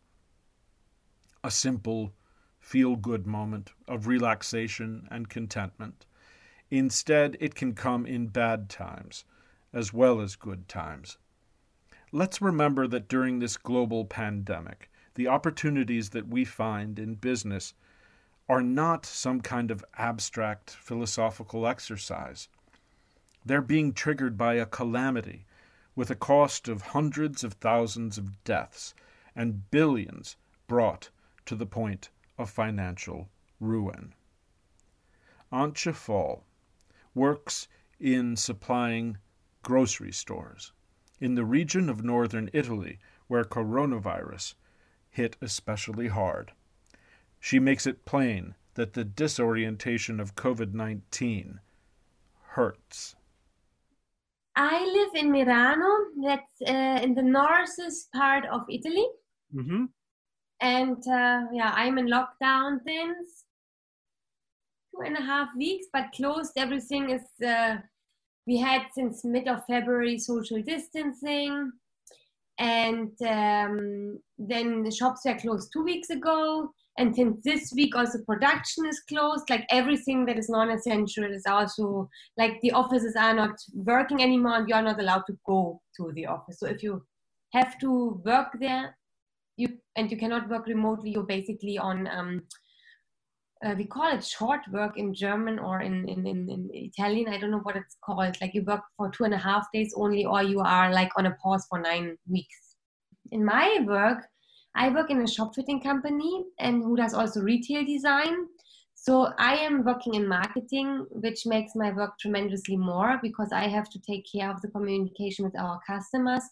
A simple feel good moment of relaxation and contentment. Instead it can come in bad times as well as good times. Let's remember that during this global pandemic, the opportunities that we find in business are not some kind of abstract philosophical exercise. They're being triggered by a calamity with a cost of hundreds of thousands of deaths and billions brought to the point of financial ruin. Antje Fall works in supplying grocery stores in the region of northern Italy where coronavirus hit especially hard. She makes it plain that the disorientation of COVID 19 hurts. I live in Mirano, that's uh, in the northeast part of Italy. Mm-hmm. And uh, yeah, I'm in lockdown since two and a half weeks, but closed. Everything is, uh, we had since mid of February social distancing. And um, then the shops were closed two weeks ago and since this week also production is closed like everything that is non-essential is also like the offices are not working anymore and you're not allowed to go to the office so if you have to work there you and you cannot work remotely you're basically on um, uh, we call it short work in German or in, in, in, in, Italian. I don't know what it's called. Like you work for two and a half days only, or you are like on a pause for nine weeks. In my work, I work in a shop fitting company and who does also retail design. So I am working in marketing, which makes my work tremendously more because I have to take care of the communication with our customers,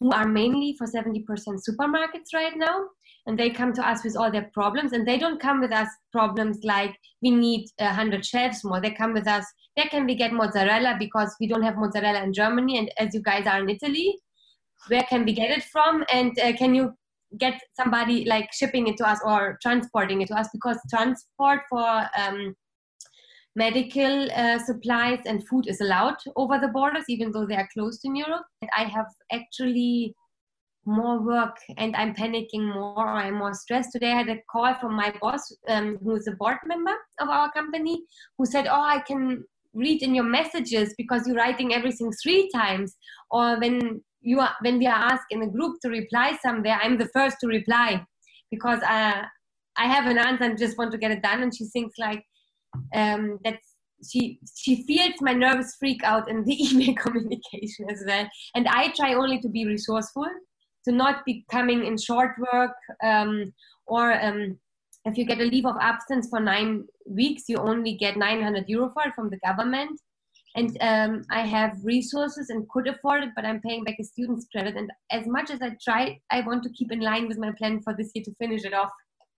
who are mainly for 70% supermarkets right now. And they come to us with all their problems, and they don't come with us problems like we need 100 shelves more. They come with us, where can we get mozzarella because we don't have mozzarella in Germany, and as you guys are in Italy, where can we get it from? And uh, can you get somebody like shipping it to us or transporting it to us because transport for um, medical uh, supplies and food is allowed over the borders even though they are closed in europe. And i have actually more work and i'm panicking more. I'm more stressed. Today i had a call from my boss um, who's a board member of our company who said oh i can read in your messages because you're writing everything three times. Or when you are when we are asked in a group to reply somewhere i'm the first to reply because uh, i have an answer and just want to get it done and she thinks like um, that she she feels my nervous freak out in the email communication as well. And i try only to be resourceful to not be coming in short work um, or um, if you get a leave of absence for nine weeks you only get 900 euro for it from the government and um, I have resources and could afford it, but I'm paying back a student's credit. And as much as I try, I want to keep in line with my plan for this year to finish it off.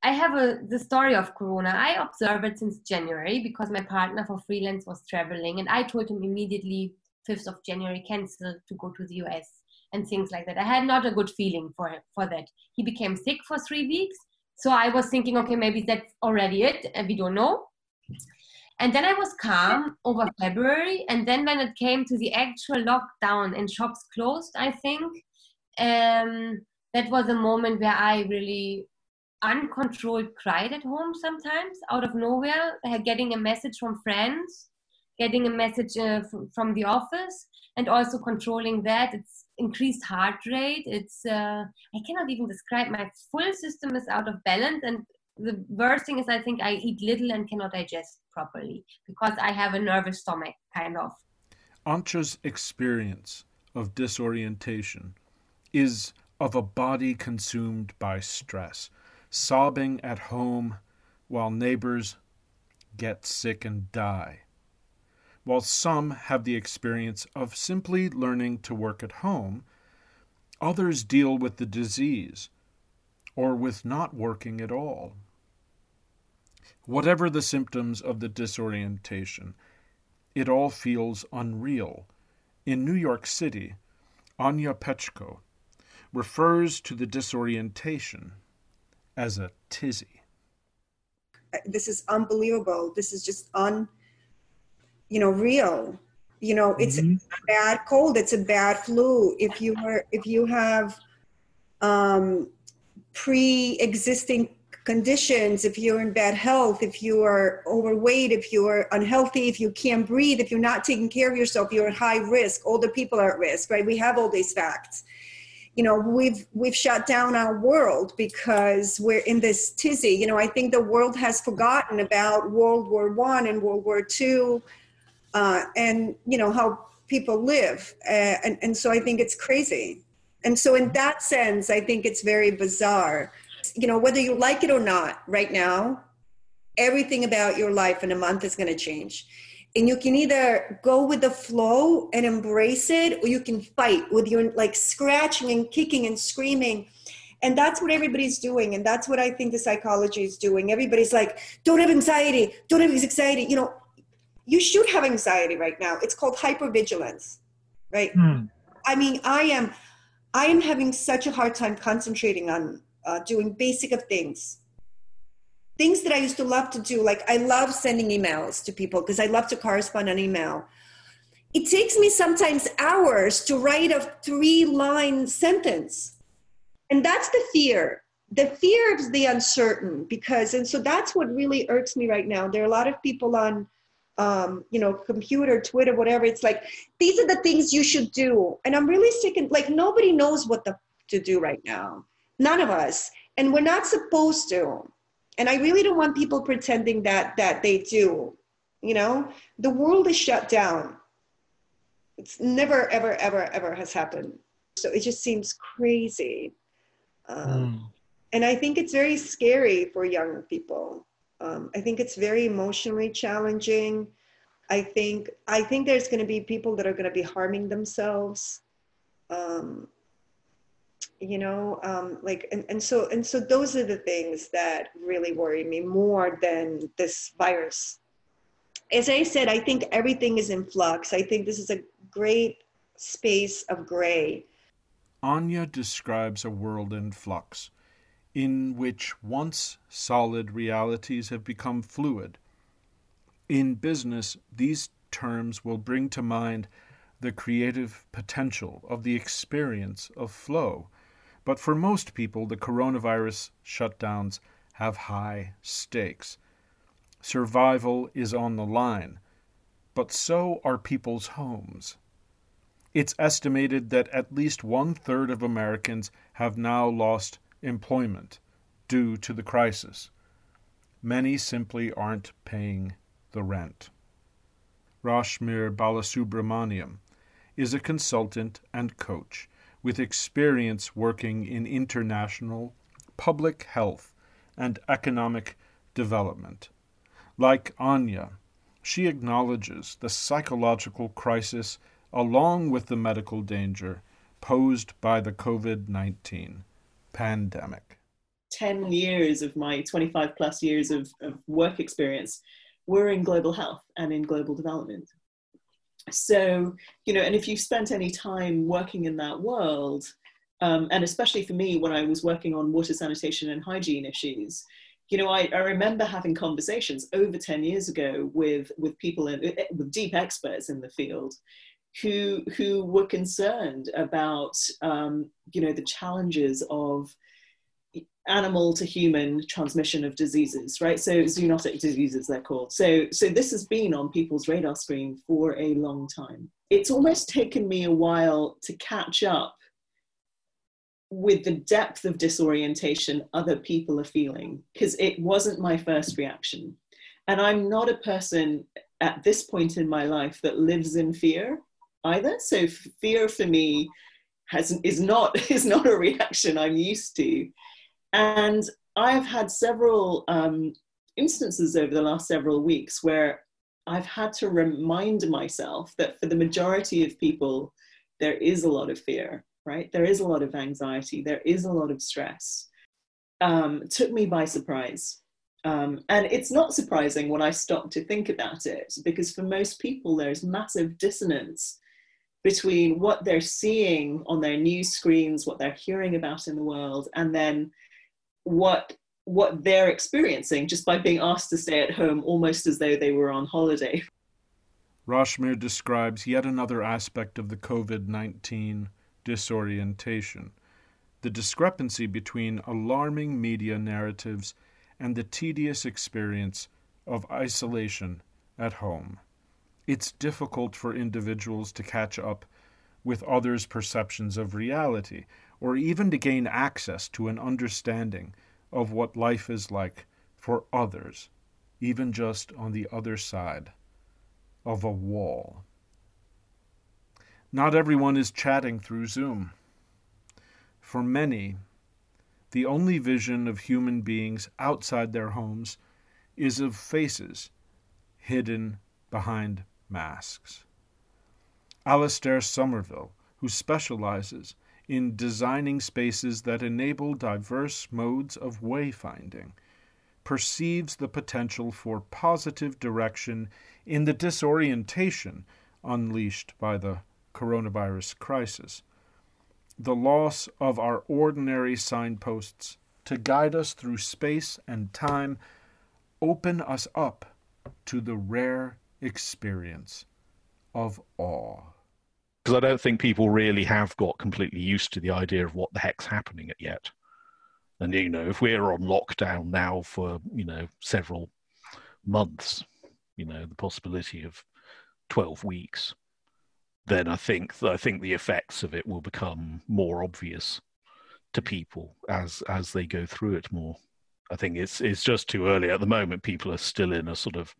I have a, the story of Corona. I observed it since January because my partner for freelance was traveling, and I told him immediately, 5th of January, cancel to go to the US and things like that. I had not a good feeling for for that. He became sick for three weeks, so I was thinking, okay, maybe that's already it, and we don't know. And then I was calm over February. And then when it came to the actual lockdown and shops closed, I think um, that was a moment where I really uncontrolled cried at home sometimes out of nowhere, getting a message from friends, getting a message uh, from the office, and also controlling that. It's increased heart rate. It's uh, I cannot even describe. My full system is out of balance, and the worst thing is I think I eat little and cannot digest properly because I have a nervous stomach, kind of. Antje's experience of disorientation is of a body consumed by stress, sobbing at home while neighbors get sick and die. While some have the experience of simply learning to work at home, others deal with the disease or with not working at all. Whatever the symptoms of the disorientation, it all feels unreal. In New York City, Anya Pechko refers to the disorientation as a tizzy. This is unbelievable. This is just un, you know, real. You know, it's mm-hmm. a bad cold. It's a bad flu. If you are, if you have um, pre-existing conditions, if you're in bad health, if you are overweight, if you are unhealthy, if you can't breathe, if you're not taking care of yourself, you're at high risk. Older people are at risk, right? We have all these facts. you know we've we've shut down our world because we're in this tizzy you know i think the world has forgotten about world war one and world war two uh, and you know how people live uh, and, and so i think it's crazy and so in that sense i think it's very bizarre you know whether you like it or not right now everything about your life in a month is going to change. And you can either go with the flow and embrace it or you can fight with your like scratching and kicking and screaming. And that's what everybody's doing and that's what i think the psychology is doing. Everybody's like don't have anxiety don't have anxiety you know. You should have anxiety right now. It's called hypervigilance right? Hmm. i mean i am i am having such a hard time concentrating on uh, doing basic of things things that I used to love to do. Like I love sending emails to people because I love to correspond on email. It takes me sometimes hours to write a three line sentence. And that's the fear. The fear of the uncertain because, and so that's what really irks me right now. There are a lot of people on, um, you know, computer, Twitter, whatever. It's like, these are the things you should do. And I'm really sick and like nobody knows what the, to do right now. None of us. And we're not supposed to. And i really don't want people pretending that that they do you know? The world is shut down. It's never ever ever ever has happened. So it just seems crazy. Um, and i think it's very scary for young people. Um, i think it's very emotionally challenging. I think i think there's going to be people that are going to be harming themselves. Um, you know um, like and, and so and so those are the things that really worry me more than this virus as i said i think everything is in flux i think this is a great space of gray Anya describes a world in flux, in which once solid realities have become fluid. In business, these terms will bring to mind the creative potential of the experience of flow. But for most people, the coronavirus shutdowns have high stakes. Survival is on the line, but so are people's homes. It's estimated that at least one third of Americans have now lost employment due to the crisis. Many simply aren't paying the rent. Rashmir Balasubramaniam is a consultant and coach with experience working in international public health and economic development. Like Anya, she acknowledges the psychological crisis along with the medical danger posed by the COVID 19 pandemic. 10 years of my 25 plus years of, of work experience were in global health and in global development. So, you know, and if you've spent any time working in that world, um, and especially for me when I was working on water sanitation and hygiene issues, you know, I, I remember having conversations over 10 years ago with, with people, in, with deep experts in the field who, who were concerned about, um, you know, the challenges of animal to human transmission of diseases, right? So zoonotic diseases, they're called. So, so this has been on people's radar screen for a long time. It's almost taken me a while to catch up with the depth of disorientation other people are feeling, because it wasn't my first reaction. And I'm not a person at this point in my life that lives in fear either. So fear for me has is not is not a reaction I'm used to. And I've had several um, instances over the last several weeks where I've had to remind myself that for the majority of people, there is a lot of fear, right? There is a lot of anxiety, there is a lot of stress. Um, took me by surprise. Um, and it's not surprising when I stop to think about it, because for most people, there's massive dissonance between what they're seeing on their news screens, what they're hearing about in the world, and then what what they're experiencing just by being asked to stay at home almost as though they were on holiday. Rashmir describes yet another aspect of the COVID 19 disorientation the discrepancy between alarming media narratives and the tedious experience of isolation at home. It's difficult for individuals to catch up with others' perceptions of reality or even to gain access to an understanding of what life is like for others, even just on the other side of a wall. Not everyone is chatting through Zoom. For many, the only vision of human beings outside their homes is of faces hidden behind masks. Alastair Somerville, who specializes in designing spaces that enable diverse modes of wayfinding, perceives the potential for positive direction in the disorientation unleashed by the coronavirus crisis. The loss of our ordinary signposts to guide us through space and time open us up to the rare experience of awe. Because I don't think people really have got completely used to the idea of what the heck's happening yet. And, you know, if we're on lockdown now for, you know, several months, you know, the possibility of 12 weeks, then I think I think the effects of it will become more obvious to people as as they go through it more. I think it's it's just too early at the moment. People are still in a sort of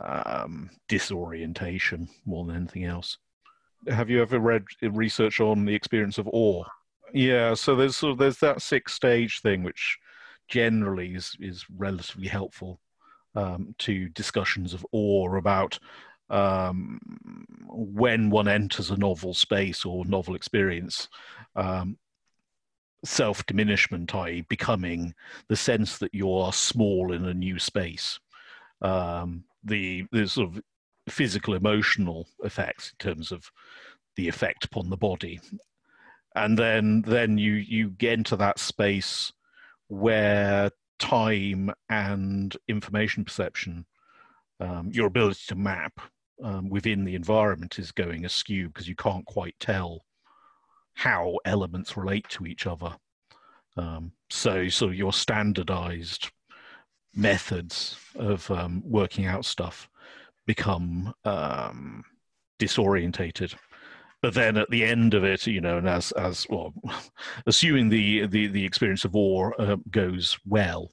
um, disorientation more than anything else. Have you ever read research on the experience of awe? Yeah, so there's sort of, there's that six stage thing which generally is is relatively helpful um, to discussions of awe about um, when one enters a novel space or novel experience, um, self diminishment, i.e., becoming the sense that you are small in a new space. Um, the, the sort of physical, emotional effects in terms of the effect upon the body. And then, then you, you get into that space where time and information perception, um, your ability to map um, within the environment is going askew because you can't quite tell how elements relate to each other. Um, so, so your standardized methods of um, working out stuff become um, disorientated. But then at the end of it, you know, and as as well, assuming the the the experience of war uh, goes well,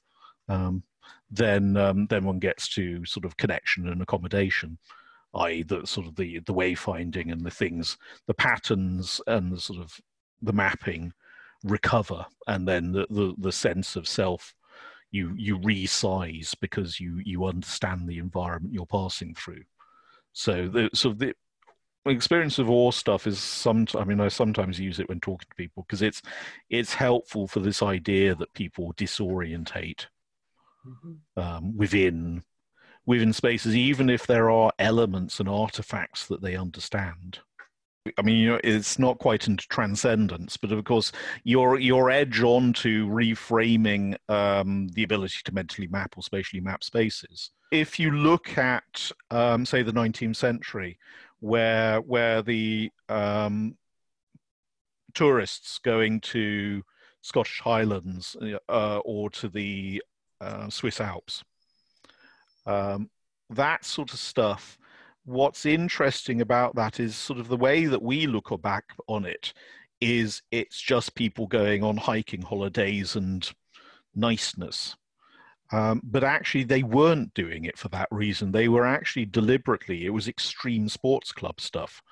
um, then um, then one gets to sort of connection and accommodation i.e., the sort of the the wayfinding and the things, the patterns and the sort of the mapping recover, and then the the, the sense of self you you resize because you you understand the environment you're passing through. So the sort of the experience of awe stuff is some i mean i sometimes use it when talking to people because it's it's helpful for this idea that people disorientate mm-hmm. um, within within spaces, even if there are elements and artifacts that they understand. I mean, it's not quite into transcendence, but of course, your your edge on to reframing um, the ability to mentally map or spatially map spaces. If you look at, um, say, the 19th century, where where the um, tourists going to Scottish Highlands uh, or to the uh, Swiss Alps um, that sort of stuff. What's interesting about that is sort of the way that we look back on it is it's just people going on hiking holidays and niceness. Um, but actually, they weren't doing it for that reason. They were actually deliberately, it was extreme sports club stuff.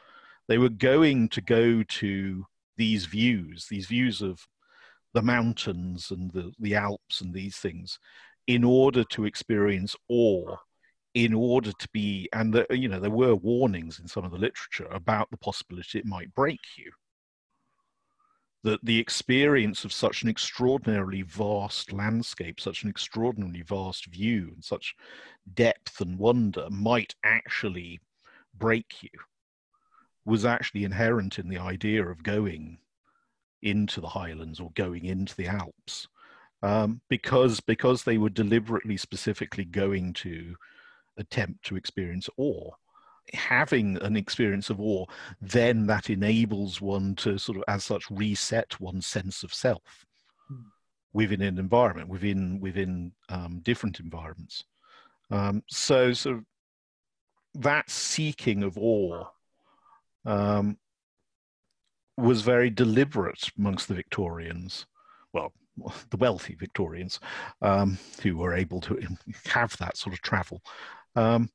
They were going to go to these views, these views of the mountains and the, the Alps and these things, in order to experience awe in order to be and the, you know there were warnings in some of the literature about the possibility it might break you. That the experience of such an extraordinarily vast landscape such an extraordinarily vast view and such depth and wonder might actually break you was actually inherent in the idea of going into the highlands or going into the alps. Um, because because they were deliberately specifically going to attempt to experience awe having an experience of awe then that enables one to sort of as such reset one's sense of self hmm. within an environment within within um, different environments um, so so that seeking of awe um, was very deliberate amongst the Victorians. Well, the wealthy Victorians um, who were able to have that sort of travel. Um,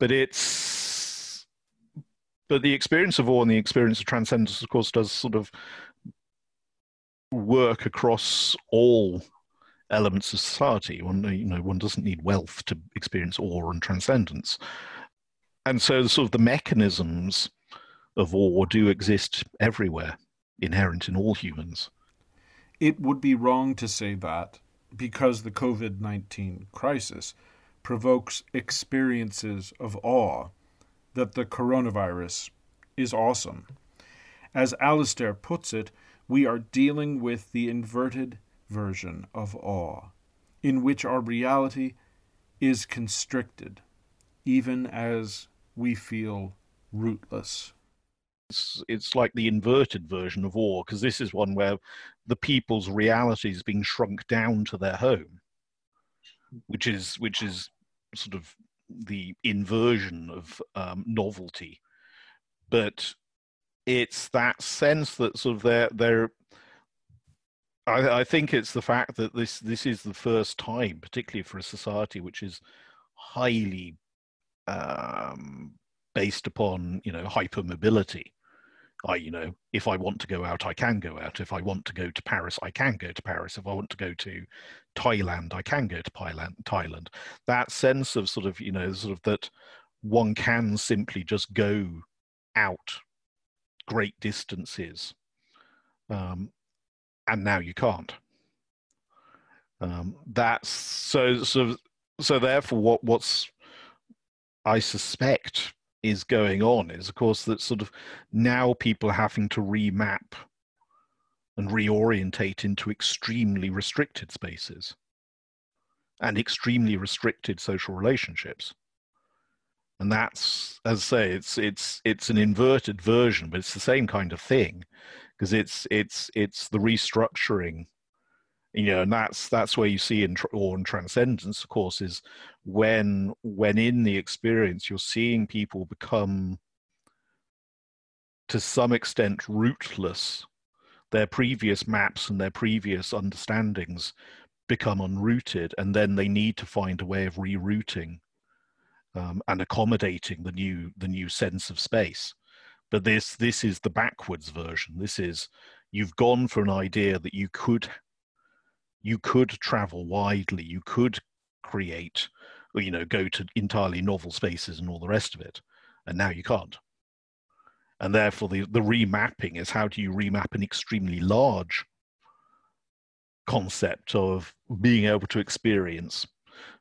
but it's but the experience of awe and the experience of transcendence, of course, does sort of work across all elements of society. One, you know, one doesn't need wealth to experience awe and transcendence, and so sort of the mechanisms of awe do exist everywhere, inherent in all humans. It would be wrong to say that because the COVID 19 crisis provokes experiences of awe that the coronavirus is awesome. As Alasdair puts it, we are dealing with the inverted version of awe, in which our reality is constricted, even as we feel rootless. It's, it's like the inverted version of awe, because this is one where the people's reality is being shrunk down to their home, which is which is sort of the inversion of um, novelty. But it's that sense that sort of they're they're I, I, think it's the fact that this this is the first time, particularly for a society which is highly um, based upon you know hypermobility. I you know if I want to go out, I can go out. If I want to go to Paris, I can go to Paris. If I want to go to Thailand, I can go to Thailand. That sense of sort of you know sort of that one can simply just go out great distances um, and now you can't. Um, that's so so so. Therefore, what what's I suspect is going on is, of course, that sort of now people are having to remap and reorientate into extremely restricted spaces and extremely restricted social relationships. And that's as I say, it's it's it's an inverted version, but it's the same kind of thing because it's it's it's the restructuring. You know and that's that's where you see in or in transcendence of course is when when in the experience you're seeing people become to some extent rootless. Their previous maps and their previous understandings become unrooted and then they need to find a way of rerouting um, and accommodating the new the new sense of space. But this this is the backwards version. This is you've gone for an idea that you could you could travel widely you could create you know go to entirely novel spaces and all the rest of it and now you can't and therefore the, the remapping is how do you remap an extremely large concept of being able to experience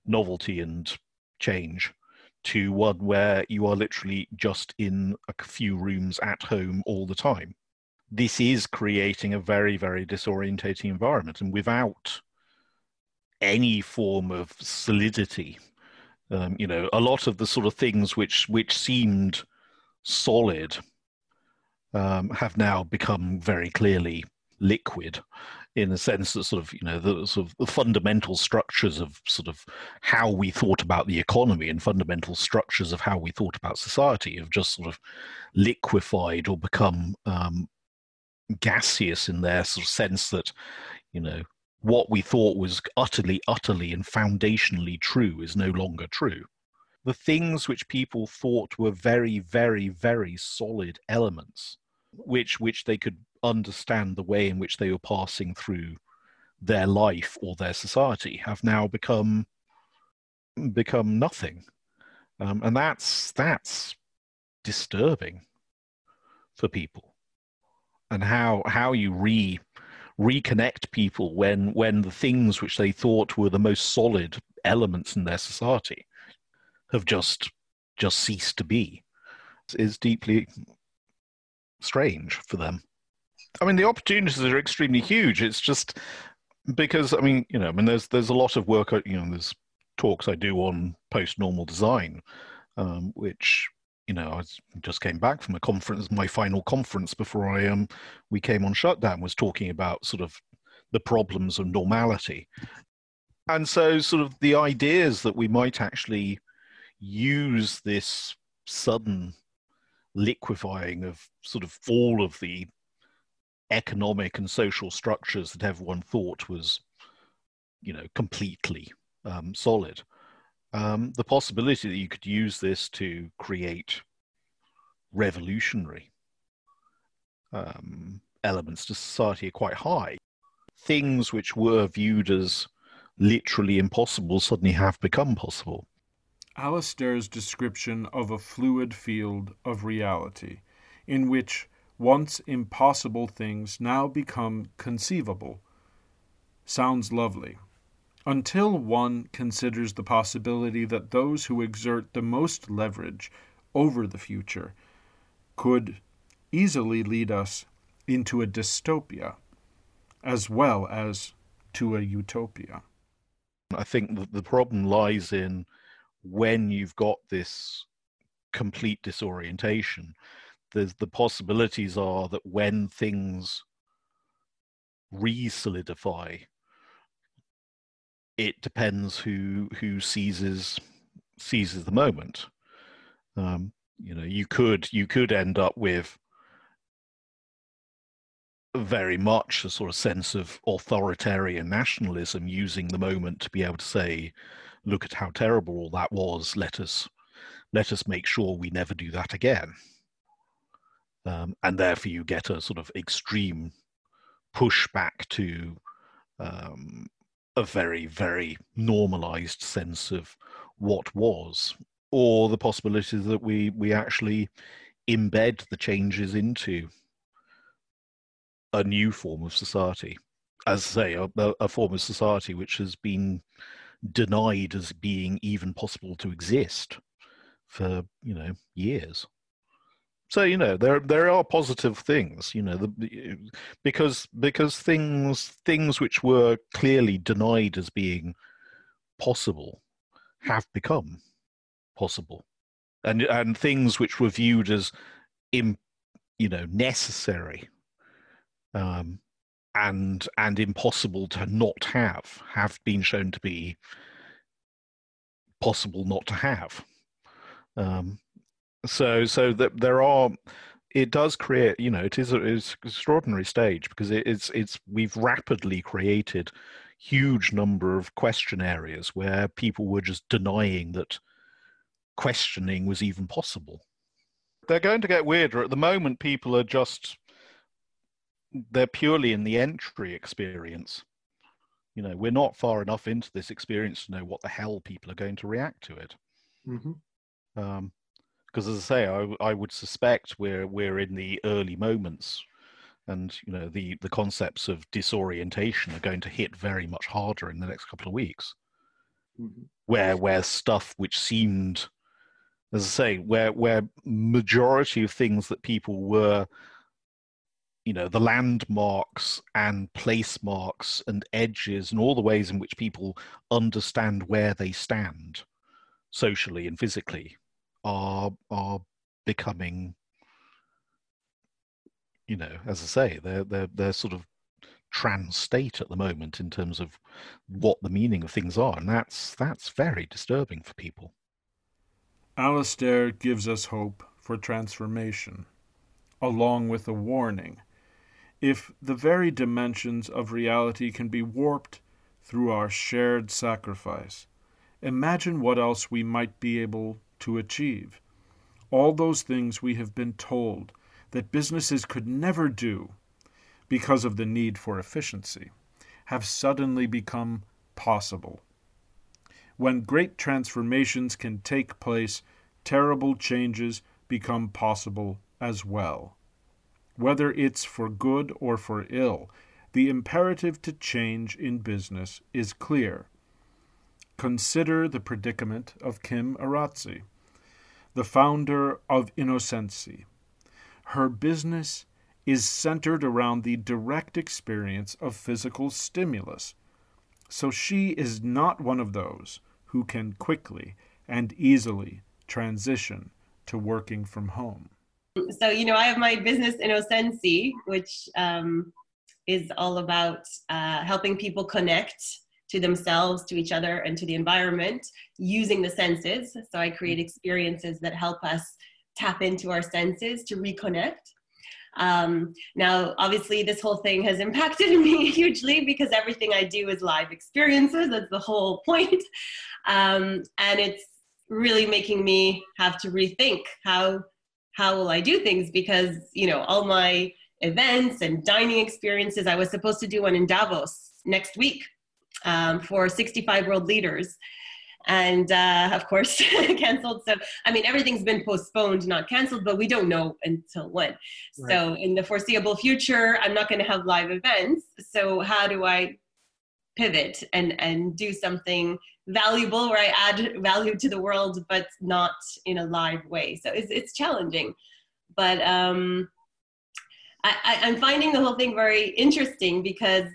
novelty and change to one where you are literally just in a few rooms at home all the time. This is creating a very, very disorientating environment. And without any form of solidity, um, you know, a lot of the sort of things which which seemed solid um, have now become very clearly liquid in the sense that sort of you know the sort of the fundamental structures of sort of how we thought about the economy and fundamental structures of how we thought about society have just sort of liquefied or become um, gaseous in their sort of sense that you know what we thought was utterly utterly and foundationally true is no longer true. The things which people thought were very very very solid elements which which they could understand the way in which they were passing through their life or their society have now become become nothing. Um, and that's that's disturbing for people. And how how you re reconnect people when when the things which they thought were the most solid elements in their society have just just ceased to be is deeply strange for them I mean, the opportunities are extremely huge. It's just because I mean, you know, I mean, there's there's a lot of work. You know, there's talks I do on post normal design, um, which you know, I just came back from a conference. My final conference before I um we came on shutdown was talking about sort of the problems of normality, and so sort of the ideas that we might actually use this sudden liquefying of sort of all of the economic and social structures that everyone thought was, you know, completely um, solid. Um, the possibility that you could use this to create revolutionary um, elements to society are quite high. Things which were viewed as literally impossible suddenly have become possible. Alasdair's description of a fluid field of reality, in which once impossible things now become conceivable, sounds lovely. Until one considers the possibility that those who exert the most leverage over the future could easily lead us into a dystopia as well as to a utopia. I think the problem lies in when you've got this complete disorientation, there's the possibilities are that when things re-solidify, it depends who who seizes seizes the moment. Um, you know, you could you could end up with very much a sort of sense of authoritarian nationalism using the moment to be able to say look at how terrible all that was let us let us make sure we never do that again um, and therefore you get a sort of extreme pushback to um, a very very normalized sense of what was or the possibility that we we actually embed the changes into a new form of society, as I say, a, a form of society which has been denied as being even possible to exist for you know years. So you know there there are positive things, you know, the, because because things things which were clearly denied as being possible have become possible, and and things which were viewed as im, you know necessary um, and and impossible to not have have been shown to be possible not to have. Um, so so that there are it does create you know it is a, it's an extraordinary stage because it, it's it's we've rapidly created huge number of question areas where people were just denying that questioning was even possible they're going to get weirder at the moment people are just they're purely in the entry experience. You know, we're not far enough into this experience to know what the hell people are going to react to it. Mm-hmm. Um, because as I say, I, I would suspect we're we're in the early moments, and you know the the concepts of disorientation are going to hit very much harder in the next couple of weeks. Mm-hmm. Where where stuff which seemed, as I say, where where majority of things that people were you know the landmarks and place marks and edges and all the ways in which people understand where they stand socially and physically are are becoming you know as i say they're they're they're sort of trans state at the moment in terms of what the meaning of things are and that's that's very disturbing for people. Alasdair gives us hope for transformation along with a warning. If the very dimensions of reality can be warped through our shared sacrifice, imagine what else we might be able to achieve. All those things we have been told that businesses could never do because of the need for efficiency have suddenly become possible. When great transformations can take place, terrible changes become possible as well whether it's for good or for ill, the imperative to change in business is clear. Consider the predicament of Kim Arazi, the founder of Innocency. Her business is centered around the direct experience of physical stimulus, so she is not one of those who can quickly and easily transition to working from home so you know i have my business innocency which um, is all about uh, helping people connect to themselves to each other and to the environment using the senses so i create experiences that help us tap into our senses to reconnect Um, now, obviously, this whole thing has impacted me hugely because everything I do is live experiences. That's the whole point. Um, and it's really making me have to rethink how how will I do things because you know all my events and dining experiences. I was supposed to do one in Davos next week um, for 65 world leaders, and uh, of course canceled. So I mean everything's been postponed, not canceled, but we don't know until when. Right. So in the foreseeable future, I'm not going to have live events. So how do I pivot and and do something valuable where I add value to the world, but not in a live way. So it's it's challenging, but um, I, I'm finding the whole thing very interesting because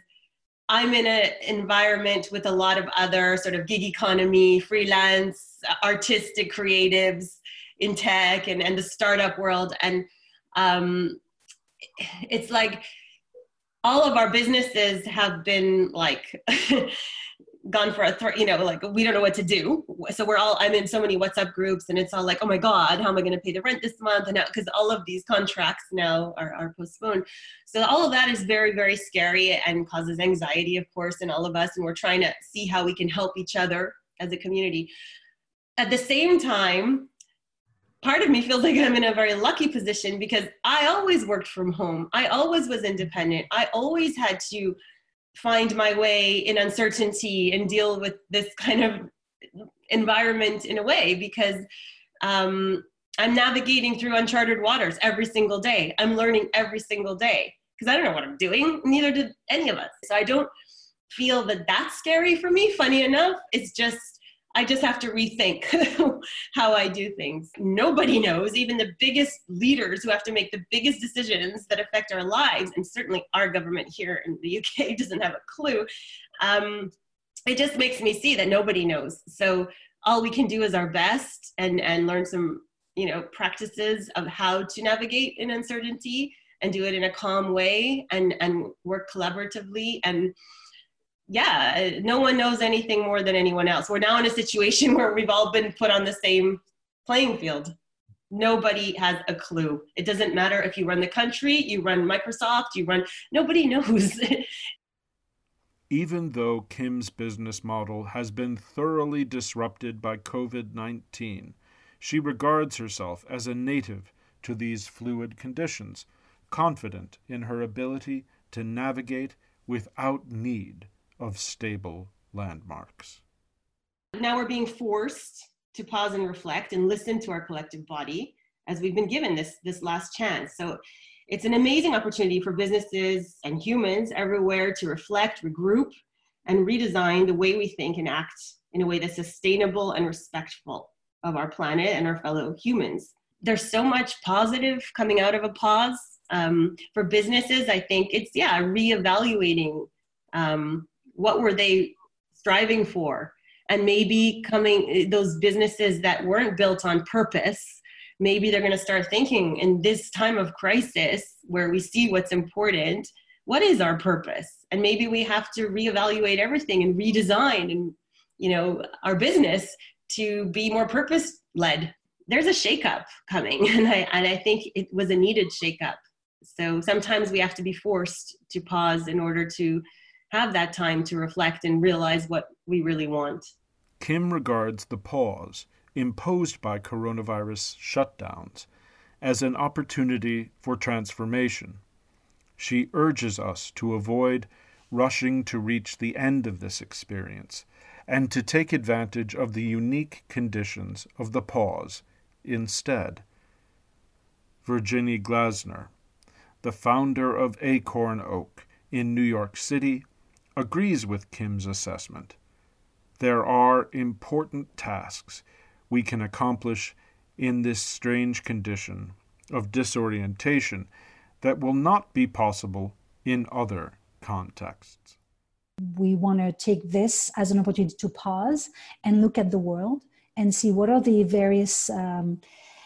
I'm in an environment with a lot of other sort of gig economy, freelance, artistic creatives in tech and, and the startup world. And um, it's like all of our businesses have been like gone for a th- you know like we don't know what to do. So we're all i'm in so many whatsapp groups and it's all like oh my god how am i going to pay the rent this month? And now because all of these contracts now are, are postponed. So all of that is very very scary and causes anxiety of course in all of us. And we're trying to see how we can help each other as a community. At the same time part of me feels like i'm in a very lucky position because i always worked from home. I always was independent. I always had to find my way in uncertainty and deal with this kind of environment in a way because um, I'm navigating through uncharted waters every single day. I'm learning every single day because I don't know what I'm doing. Neither did any of us. So I don't feel that that's scary for me. Funny enough, it's just I just have to rethink how I do things. Nobody knows, even the biggest leaders who have to make the biggest decisions that affect our lives, and certainly our government here in the UK doesn't have a clue. Um, it just makes me see that nobody knows. So all we can do is our best and and learn some you know practices of how to navigate in uncertainty and do it in a calm way and and work collaboratively and yeah, no one knows anything more than anyone else. We're now in a situation where we've all been put on the same playing field. Nobody has a clue. It doesn't matter if you run the country, you run Microsoft, you run, nobody knows. Even though Kim's business model has been thoroughly disrupted by COVID 19, she regards herself as a native to these fluid conditions, confident in her ability to navigate without need of stable landmarks. Now we're being forced to pause and reflect and listen to our collective body as we've been given this, this last chance. So it's an amazing opportunity for businesses and humans everywhere to reflect, regroup, and redesign the way we think and act in a way that's sustainable and respectful of our planet and our fellow humans. There's so much positive coming out of a pause. Um, for businesses, I think it's, yeah, reevaluating um, what were they striving for? And maybe coming those businesses that weren't built on purpose maybe they're going to start thinking in this time of crisis where we see what's important what is our purpose? And maybe we have to reevaluate everything and redesign and you know our business to be more purpose led there's a shakeup coming and I, and I think it was a needed shakeup. So sometimes we have to be forced to pause in order to have that time to reflect and realize what we really want. Kim regards the pause imposed by coronavirus shutdowns as an opportunity for transformation. She urges us to avoid rushing to reach the end of this experience and to take advantage of the unique conditions of the pause instead. Virginie Glasner, the founder of Acorn Oak in New York City, agrees with Kim's assessment. There are important tasks we can accomplish in this strange condition of disorientation that will not be possible in other contexts. We want to take this as an opportunity to pause and look at the world and see what are the various um,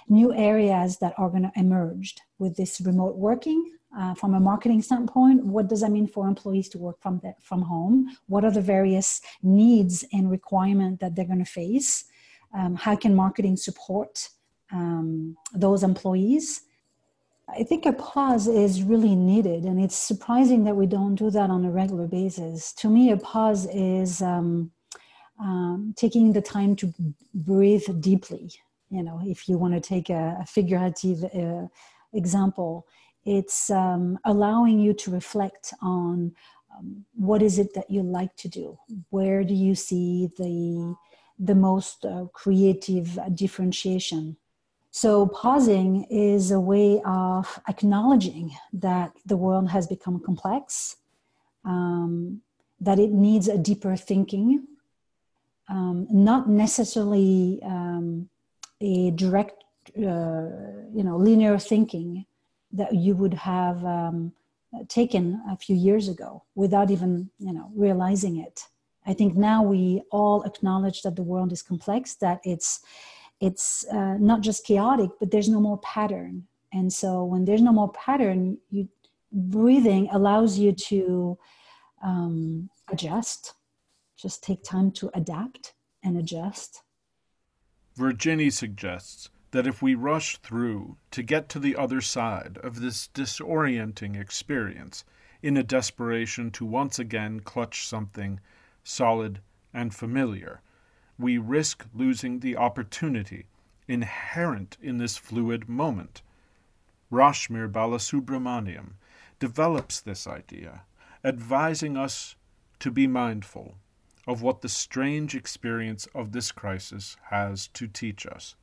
new areas that are going to emerge with this remote working uh, from a marketing standpoint what does that mean for employees to work from the, from home what are the various needs and requirements that they're going to face um, how can marketing support um, those employees I think a pause is really needed, and it's surprising that we don't do that on a regular basis. To me, a pause is um, um, taking the time to breathe deeply. You know, if you want to take a, a figurative uh, example, it's um, allowing you to reflect on um, what is it that you like to do. Where do you see the the most uh, creative differentiation so, pausing is a way of acknowledging that the world has become complex, um, that it needs a deeper thinking, um, not necessarily um, a direct, uh, you know, linear thinking that you would have um, taken a few years ago without even, you know, realizing it. I think now we all acknowledge that the world is complex, that it's it's uh, not just chaotic but there's no more pattern. And so when there's no more pattern you breathing allows you to um, adjust. Just take time to adapt and adjust. Virginie suggests that if we rush through to get to the other side of this disorienting experience in a desperation to once again clutch something solid and familiar we risk losing the opportunity inherent in this fluid moment. Rashmir Balasubramaniam develops this idea, advising us to be mindful of what the strange experience of this crisis has to teach us.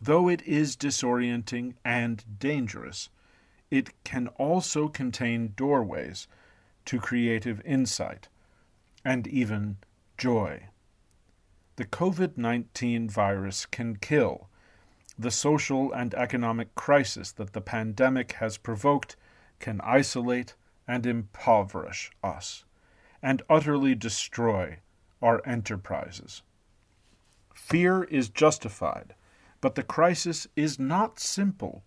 Though it is disorienting and dangerous, it can also contain doorways to creative insight and even joy. The COVID 19 virus can kill. The social and economic crisis that the pandemic has provoked can isolate and impoverish us and utterly destroy our enterprises. Fear is justified, but the crisis is not simple.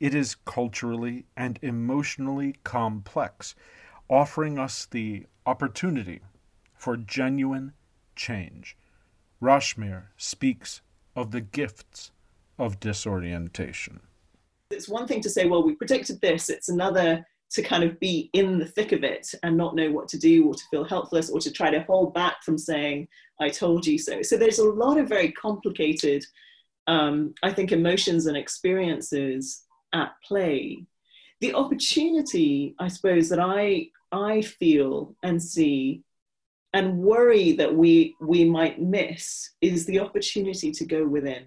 It is culturally and emotionally complex, offering us the opportunity for genuine change. Rashmir speaks of the gifts of disorientation. It's one thing to say, well, we predicted this, it's another to kind of be in the thick of it and not know what to do or to feel helpless or to try to hold back from saying, I told you so. So there's a lot of very complicated, um, I think, emotions and experiences at play. The opportunity, I suppose, that I, I feel and see and worry that we we might miss is the opportunity to go within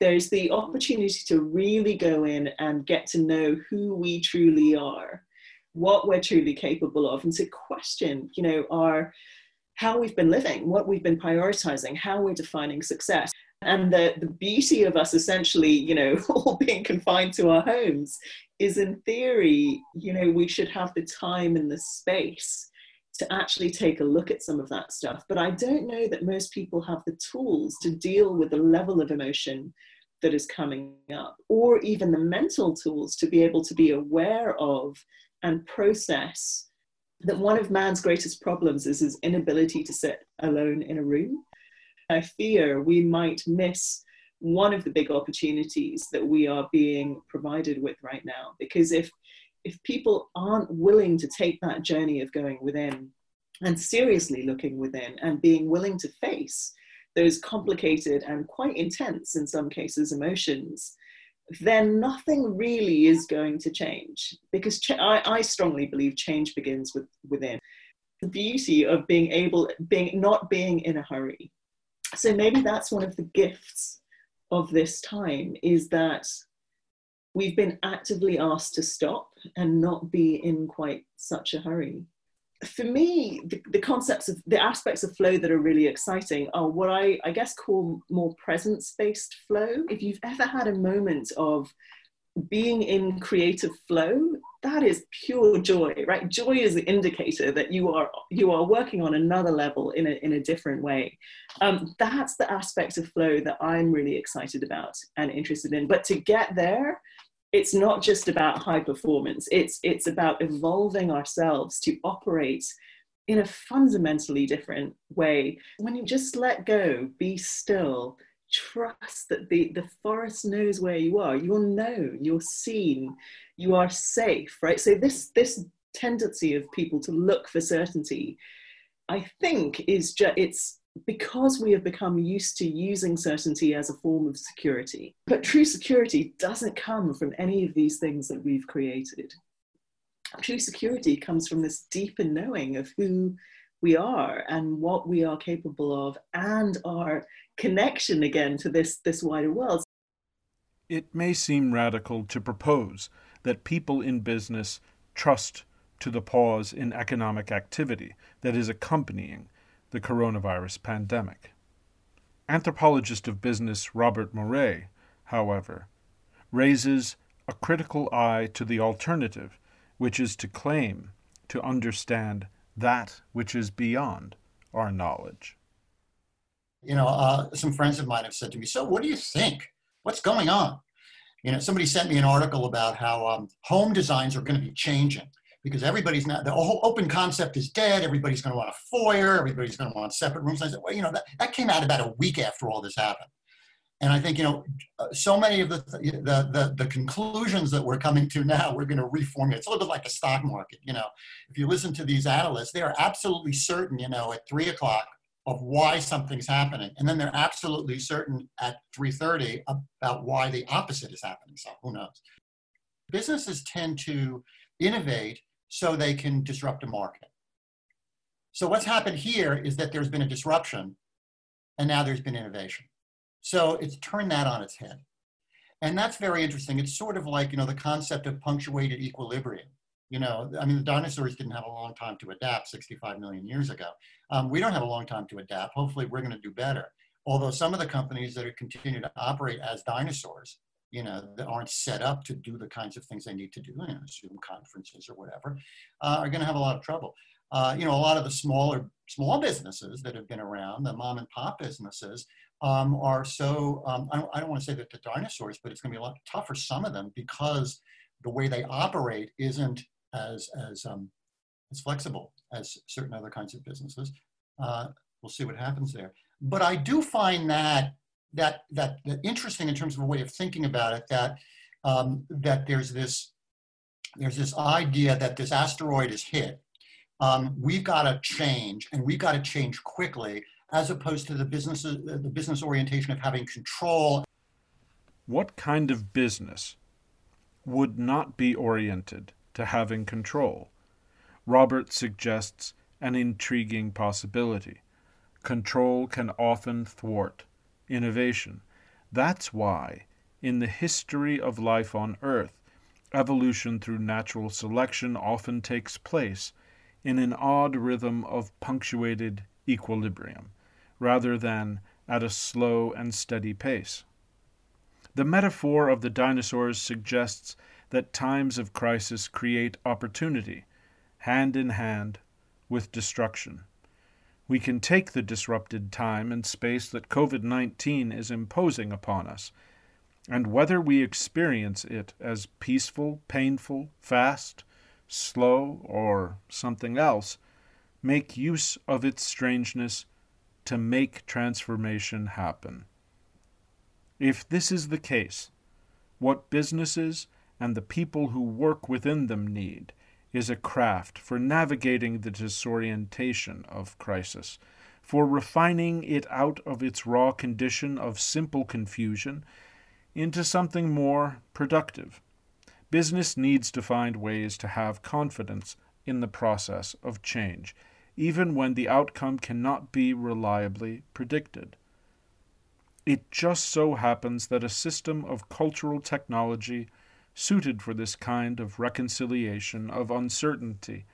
there's the opportunity to really go in and get to know who we truly are what we're truly capable of and to question you know our how we've been living what we've been prioritizing how we're defining success and the, the beauty of us essentially you know all being confined to our homes is in theory you know we should have the time and the space to actually take a look at some of that stuff. But I don't know that most people have the tools to deal with the level of emotion that is coming up, or even the mental tools to be able to be aware of and process that one of man's greatest problems is his inability to sit alone in a room. I fear we might miss one of the big opportunities that we are being provided with right now because if if people aren't willing to take that journey of going within and seriously looking within and being willing to face those complicated and quite intense, in some cases, emotions, then nothing really is going to change. Because ch- I, I strongly believe change begins with, within. The beauty of being able, being not being in a hurry. So maybe that's one of the gifts of this time is that we've been actively asked to stop and not be in quite such a hurry. For me, the, the, concepts of the aspects of flow that are really exciting are what I, I guess, call more presence based flow. If you've ever had a moment of being in creative flow, that is pure joy, right? Joy is the indicator that you are you are working on another level in a in a different way. Um, that's the aspect of flow that I'm really excited about and interested in. But to get there, it's not just about high performance it's it's about evolving ourselves to operate in a fundamentally different way when you just let go be still trust that the, the forest knows where you are. You're known, you're seen, you are safe, right? So this this tendency of people to look for certainty, I think, is just it's because we have become used to using certainty as a form of security. But true security doesn't come from any of these things that we've created. True security comes from this deeper knowing of who we are and what we are capable of and our connection again to this, this wider world. It may seem radical to propose that people in business trust to the pause in economic activity that is accompanying the coronavirus pandemic. Anthropologist of business Robert Morais, however, raises a critical eye to the alternative, which is to claim to understand that which is beyond our knowledge. You know, uh, some friends of mine have said to me, So, what do you think? What's going on? You know, somebody sent me an article about how um, home designs are going to be changing because everybody's not, the whole open concept is dead. Everybody's going to want a foyer. Everybody's going to want separate rooms. I said, well, you know, that, that came out about a week after all this happened. And I think, you know, uh, so many of the, the, the, the conclusions that we're coming to now, we're going to reformulate. It's a little bit like a stock market. You know, if you listen to these analysts, they are absolutely certain, you know, at three o'clock of why something's happening. And then they're absolutely certain at 3.30 about why the opposite is happening. So who knows? Businesses tend to innovate so they can disrupt a market. So what's happened here is that there's been a disruption and now there's been innovation. So it's turned that on its head. And that's very interesting. It's sort of like, you know, the concept of punctuated equilibrium. You know, I mean, the dinosaurs didn't have a long time to adapt 65 million years ago. Um, we don't have a long time to adapt. Hopefully, we're going to do better. Although some of the companies that are continue to operate as dinosaurs you know, that aren't set up to do the kinds of things they need to do, you know, Zoom conferences or whatever, uh, are going to have a lot of trouble. Uh, you know, a lot of the smaller, small businesses that have been around, the mom and pop businesses, um, are so, um, I, don't, I don't want to say that the dinosaurs, but it's going to be a lot tougher, some of them, because the way they operate isn't as, as, um, as flexible as certain other kinds of businesses. Uh, we'll see what happens there. But I do find that that, that, that interesting in terms of a way of thinking about it, that, um, that there's this, there's this idea that this asteroid is hit. Um, we've got to change and we've got to change quickly as opposed to the business, the business orientation of having control. What kind of business would not be oriented to having control? Robert suggests an intriguing possibility. Control can often thwart innovation. That's why, in the history of life on Earth, evolution through natural selection often takes place in an odd rhythm of punctuated equilibrium, rather than at a slow and steady pace. The metaphor of the dinosaurs suggests that times of crisis create opportunity, hand in hand with destruction we can take the disrupted time and space that COVID 19 is imposing upon us, and whether we experience it as peaceful, painful, fast, slow, or something else, make use of its strangeness to make transformation happen. If this is the case, what businesses and the people who work within them need is a craft for navigating the disorientation of crisis, for refining it out of its raw condition of simple confusion into something more productive. Business needs to find ways to have confidence in the process of change, even when the outcome cannot be reliably predicted. It just so happens that a system of cultural technology suited for this kind of reconciliation of uncertainty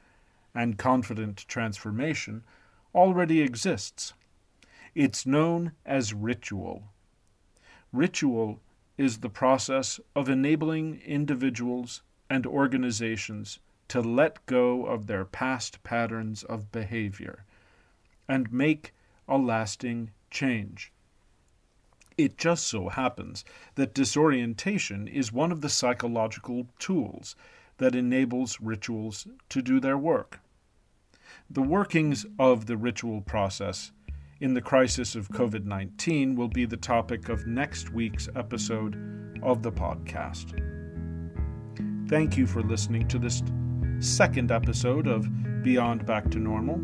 and confident transformation already exists. It's known as ritual. Ritual is the process of enabling individuals and organizations to let go of their past patterns of behavior and make a lasting change. It just so happens that disorientation is one of the psychological tools that enables rituals to do their work. The workings of the ritual process in the crisis of COVID 19 will be the topic of next week's episode of the podcast. Thank you for listening to this second episode of Beyond Back to Normal.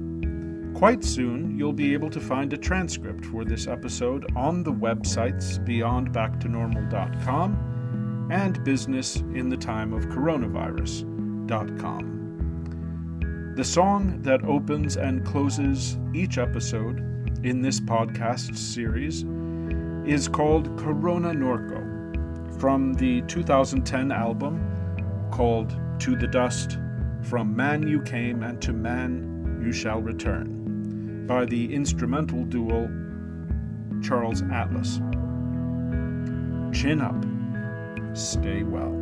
Quite soon, you'll be able to find a transcript for this episode on the websites beyondbacktonormal.com and businessinthetimeofcoronavirus.com. The song that opens and closes each episode in this podcast series is called Corona Norco from the 2010 album called To the Dust From Man You Came and to Man You Shall Return by the instrumental duo Charles Atlas. Chin up, stay well.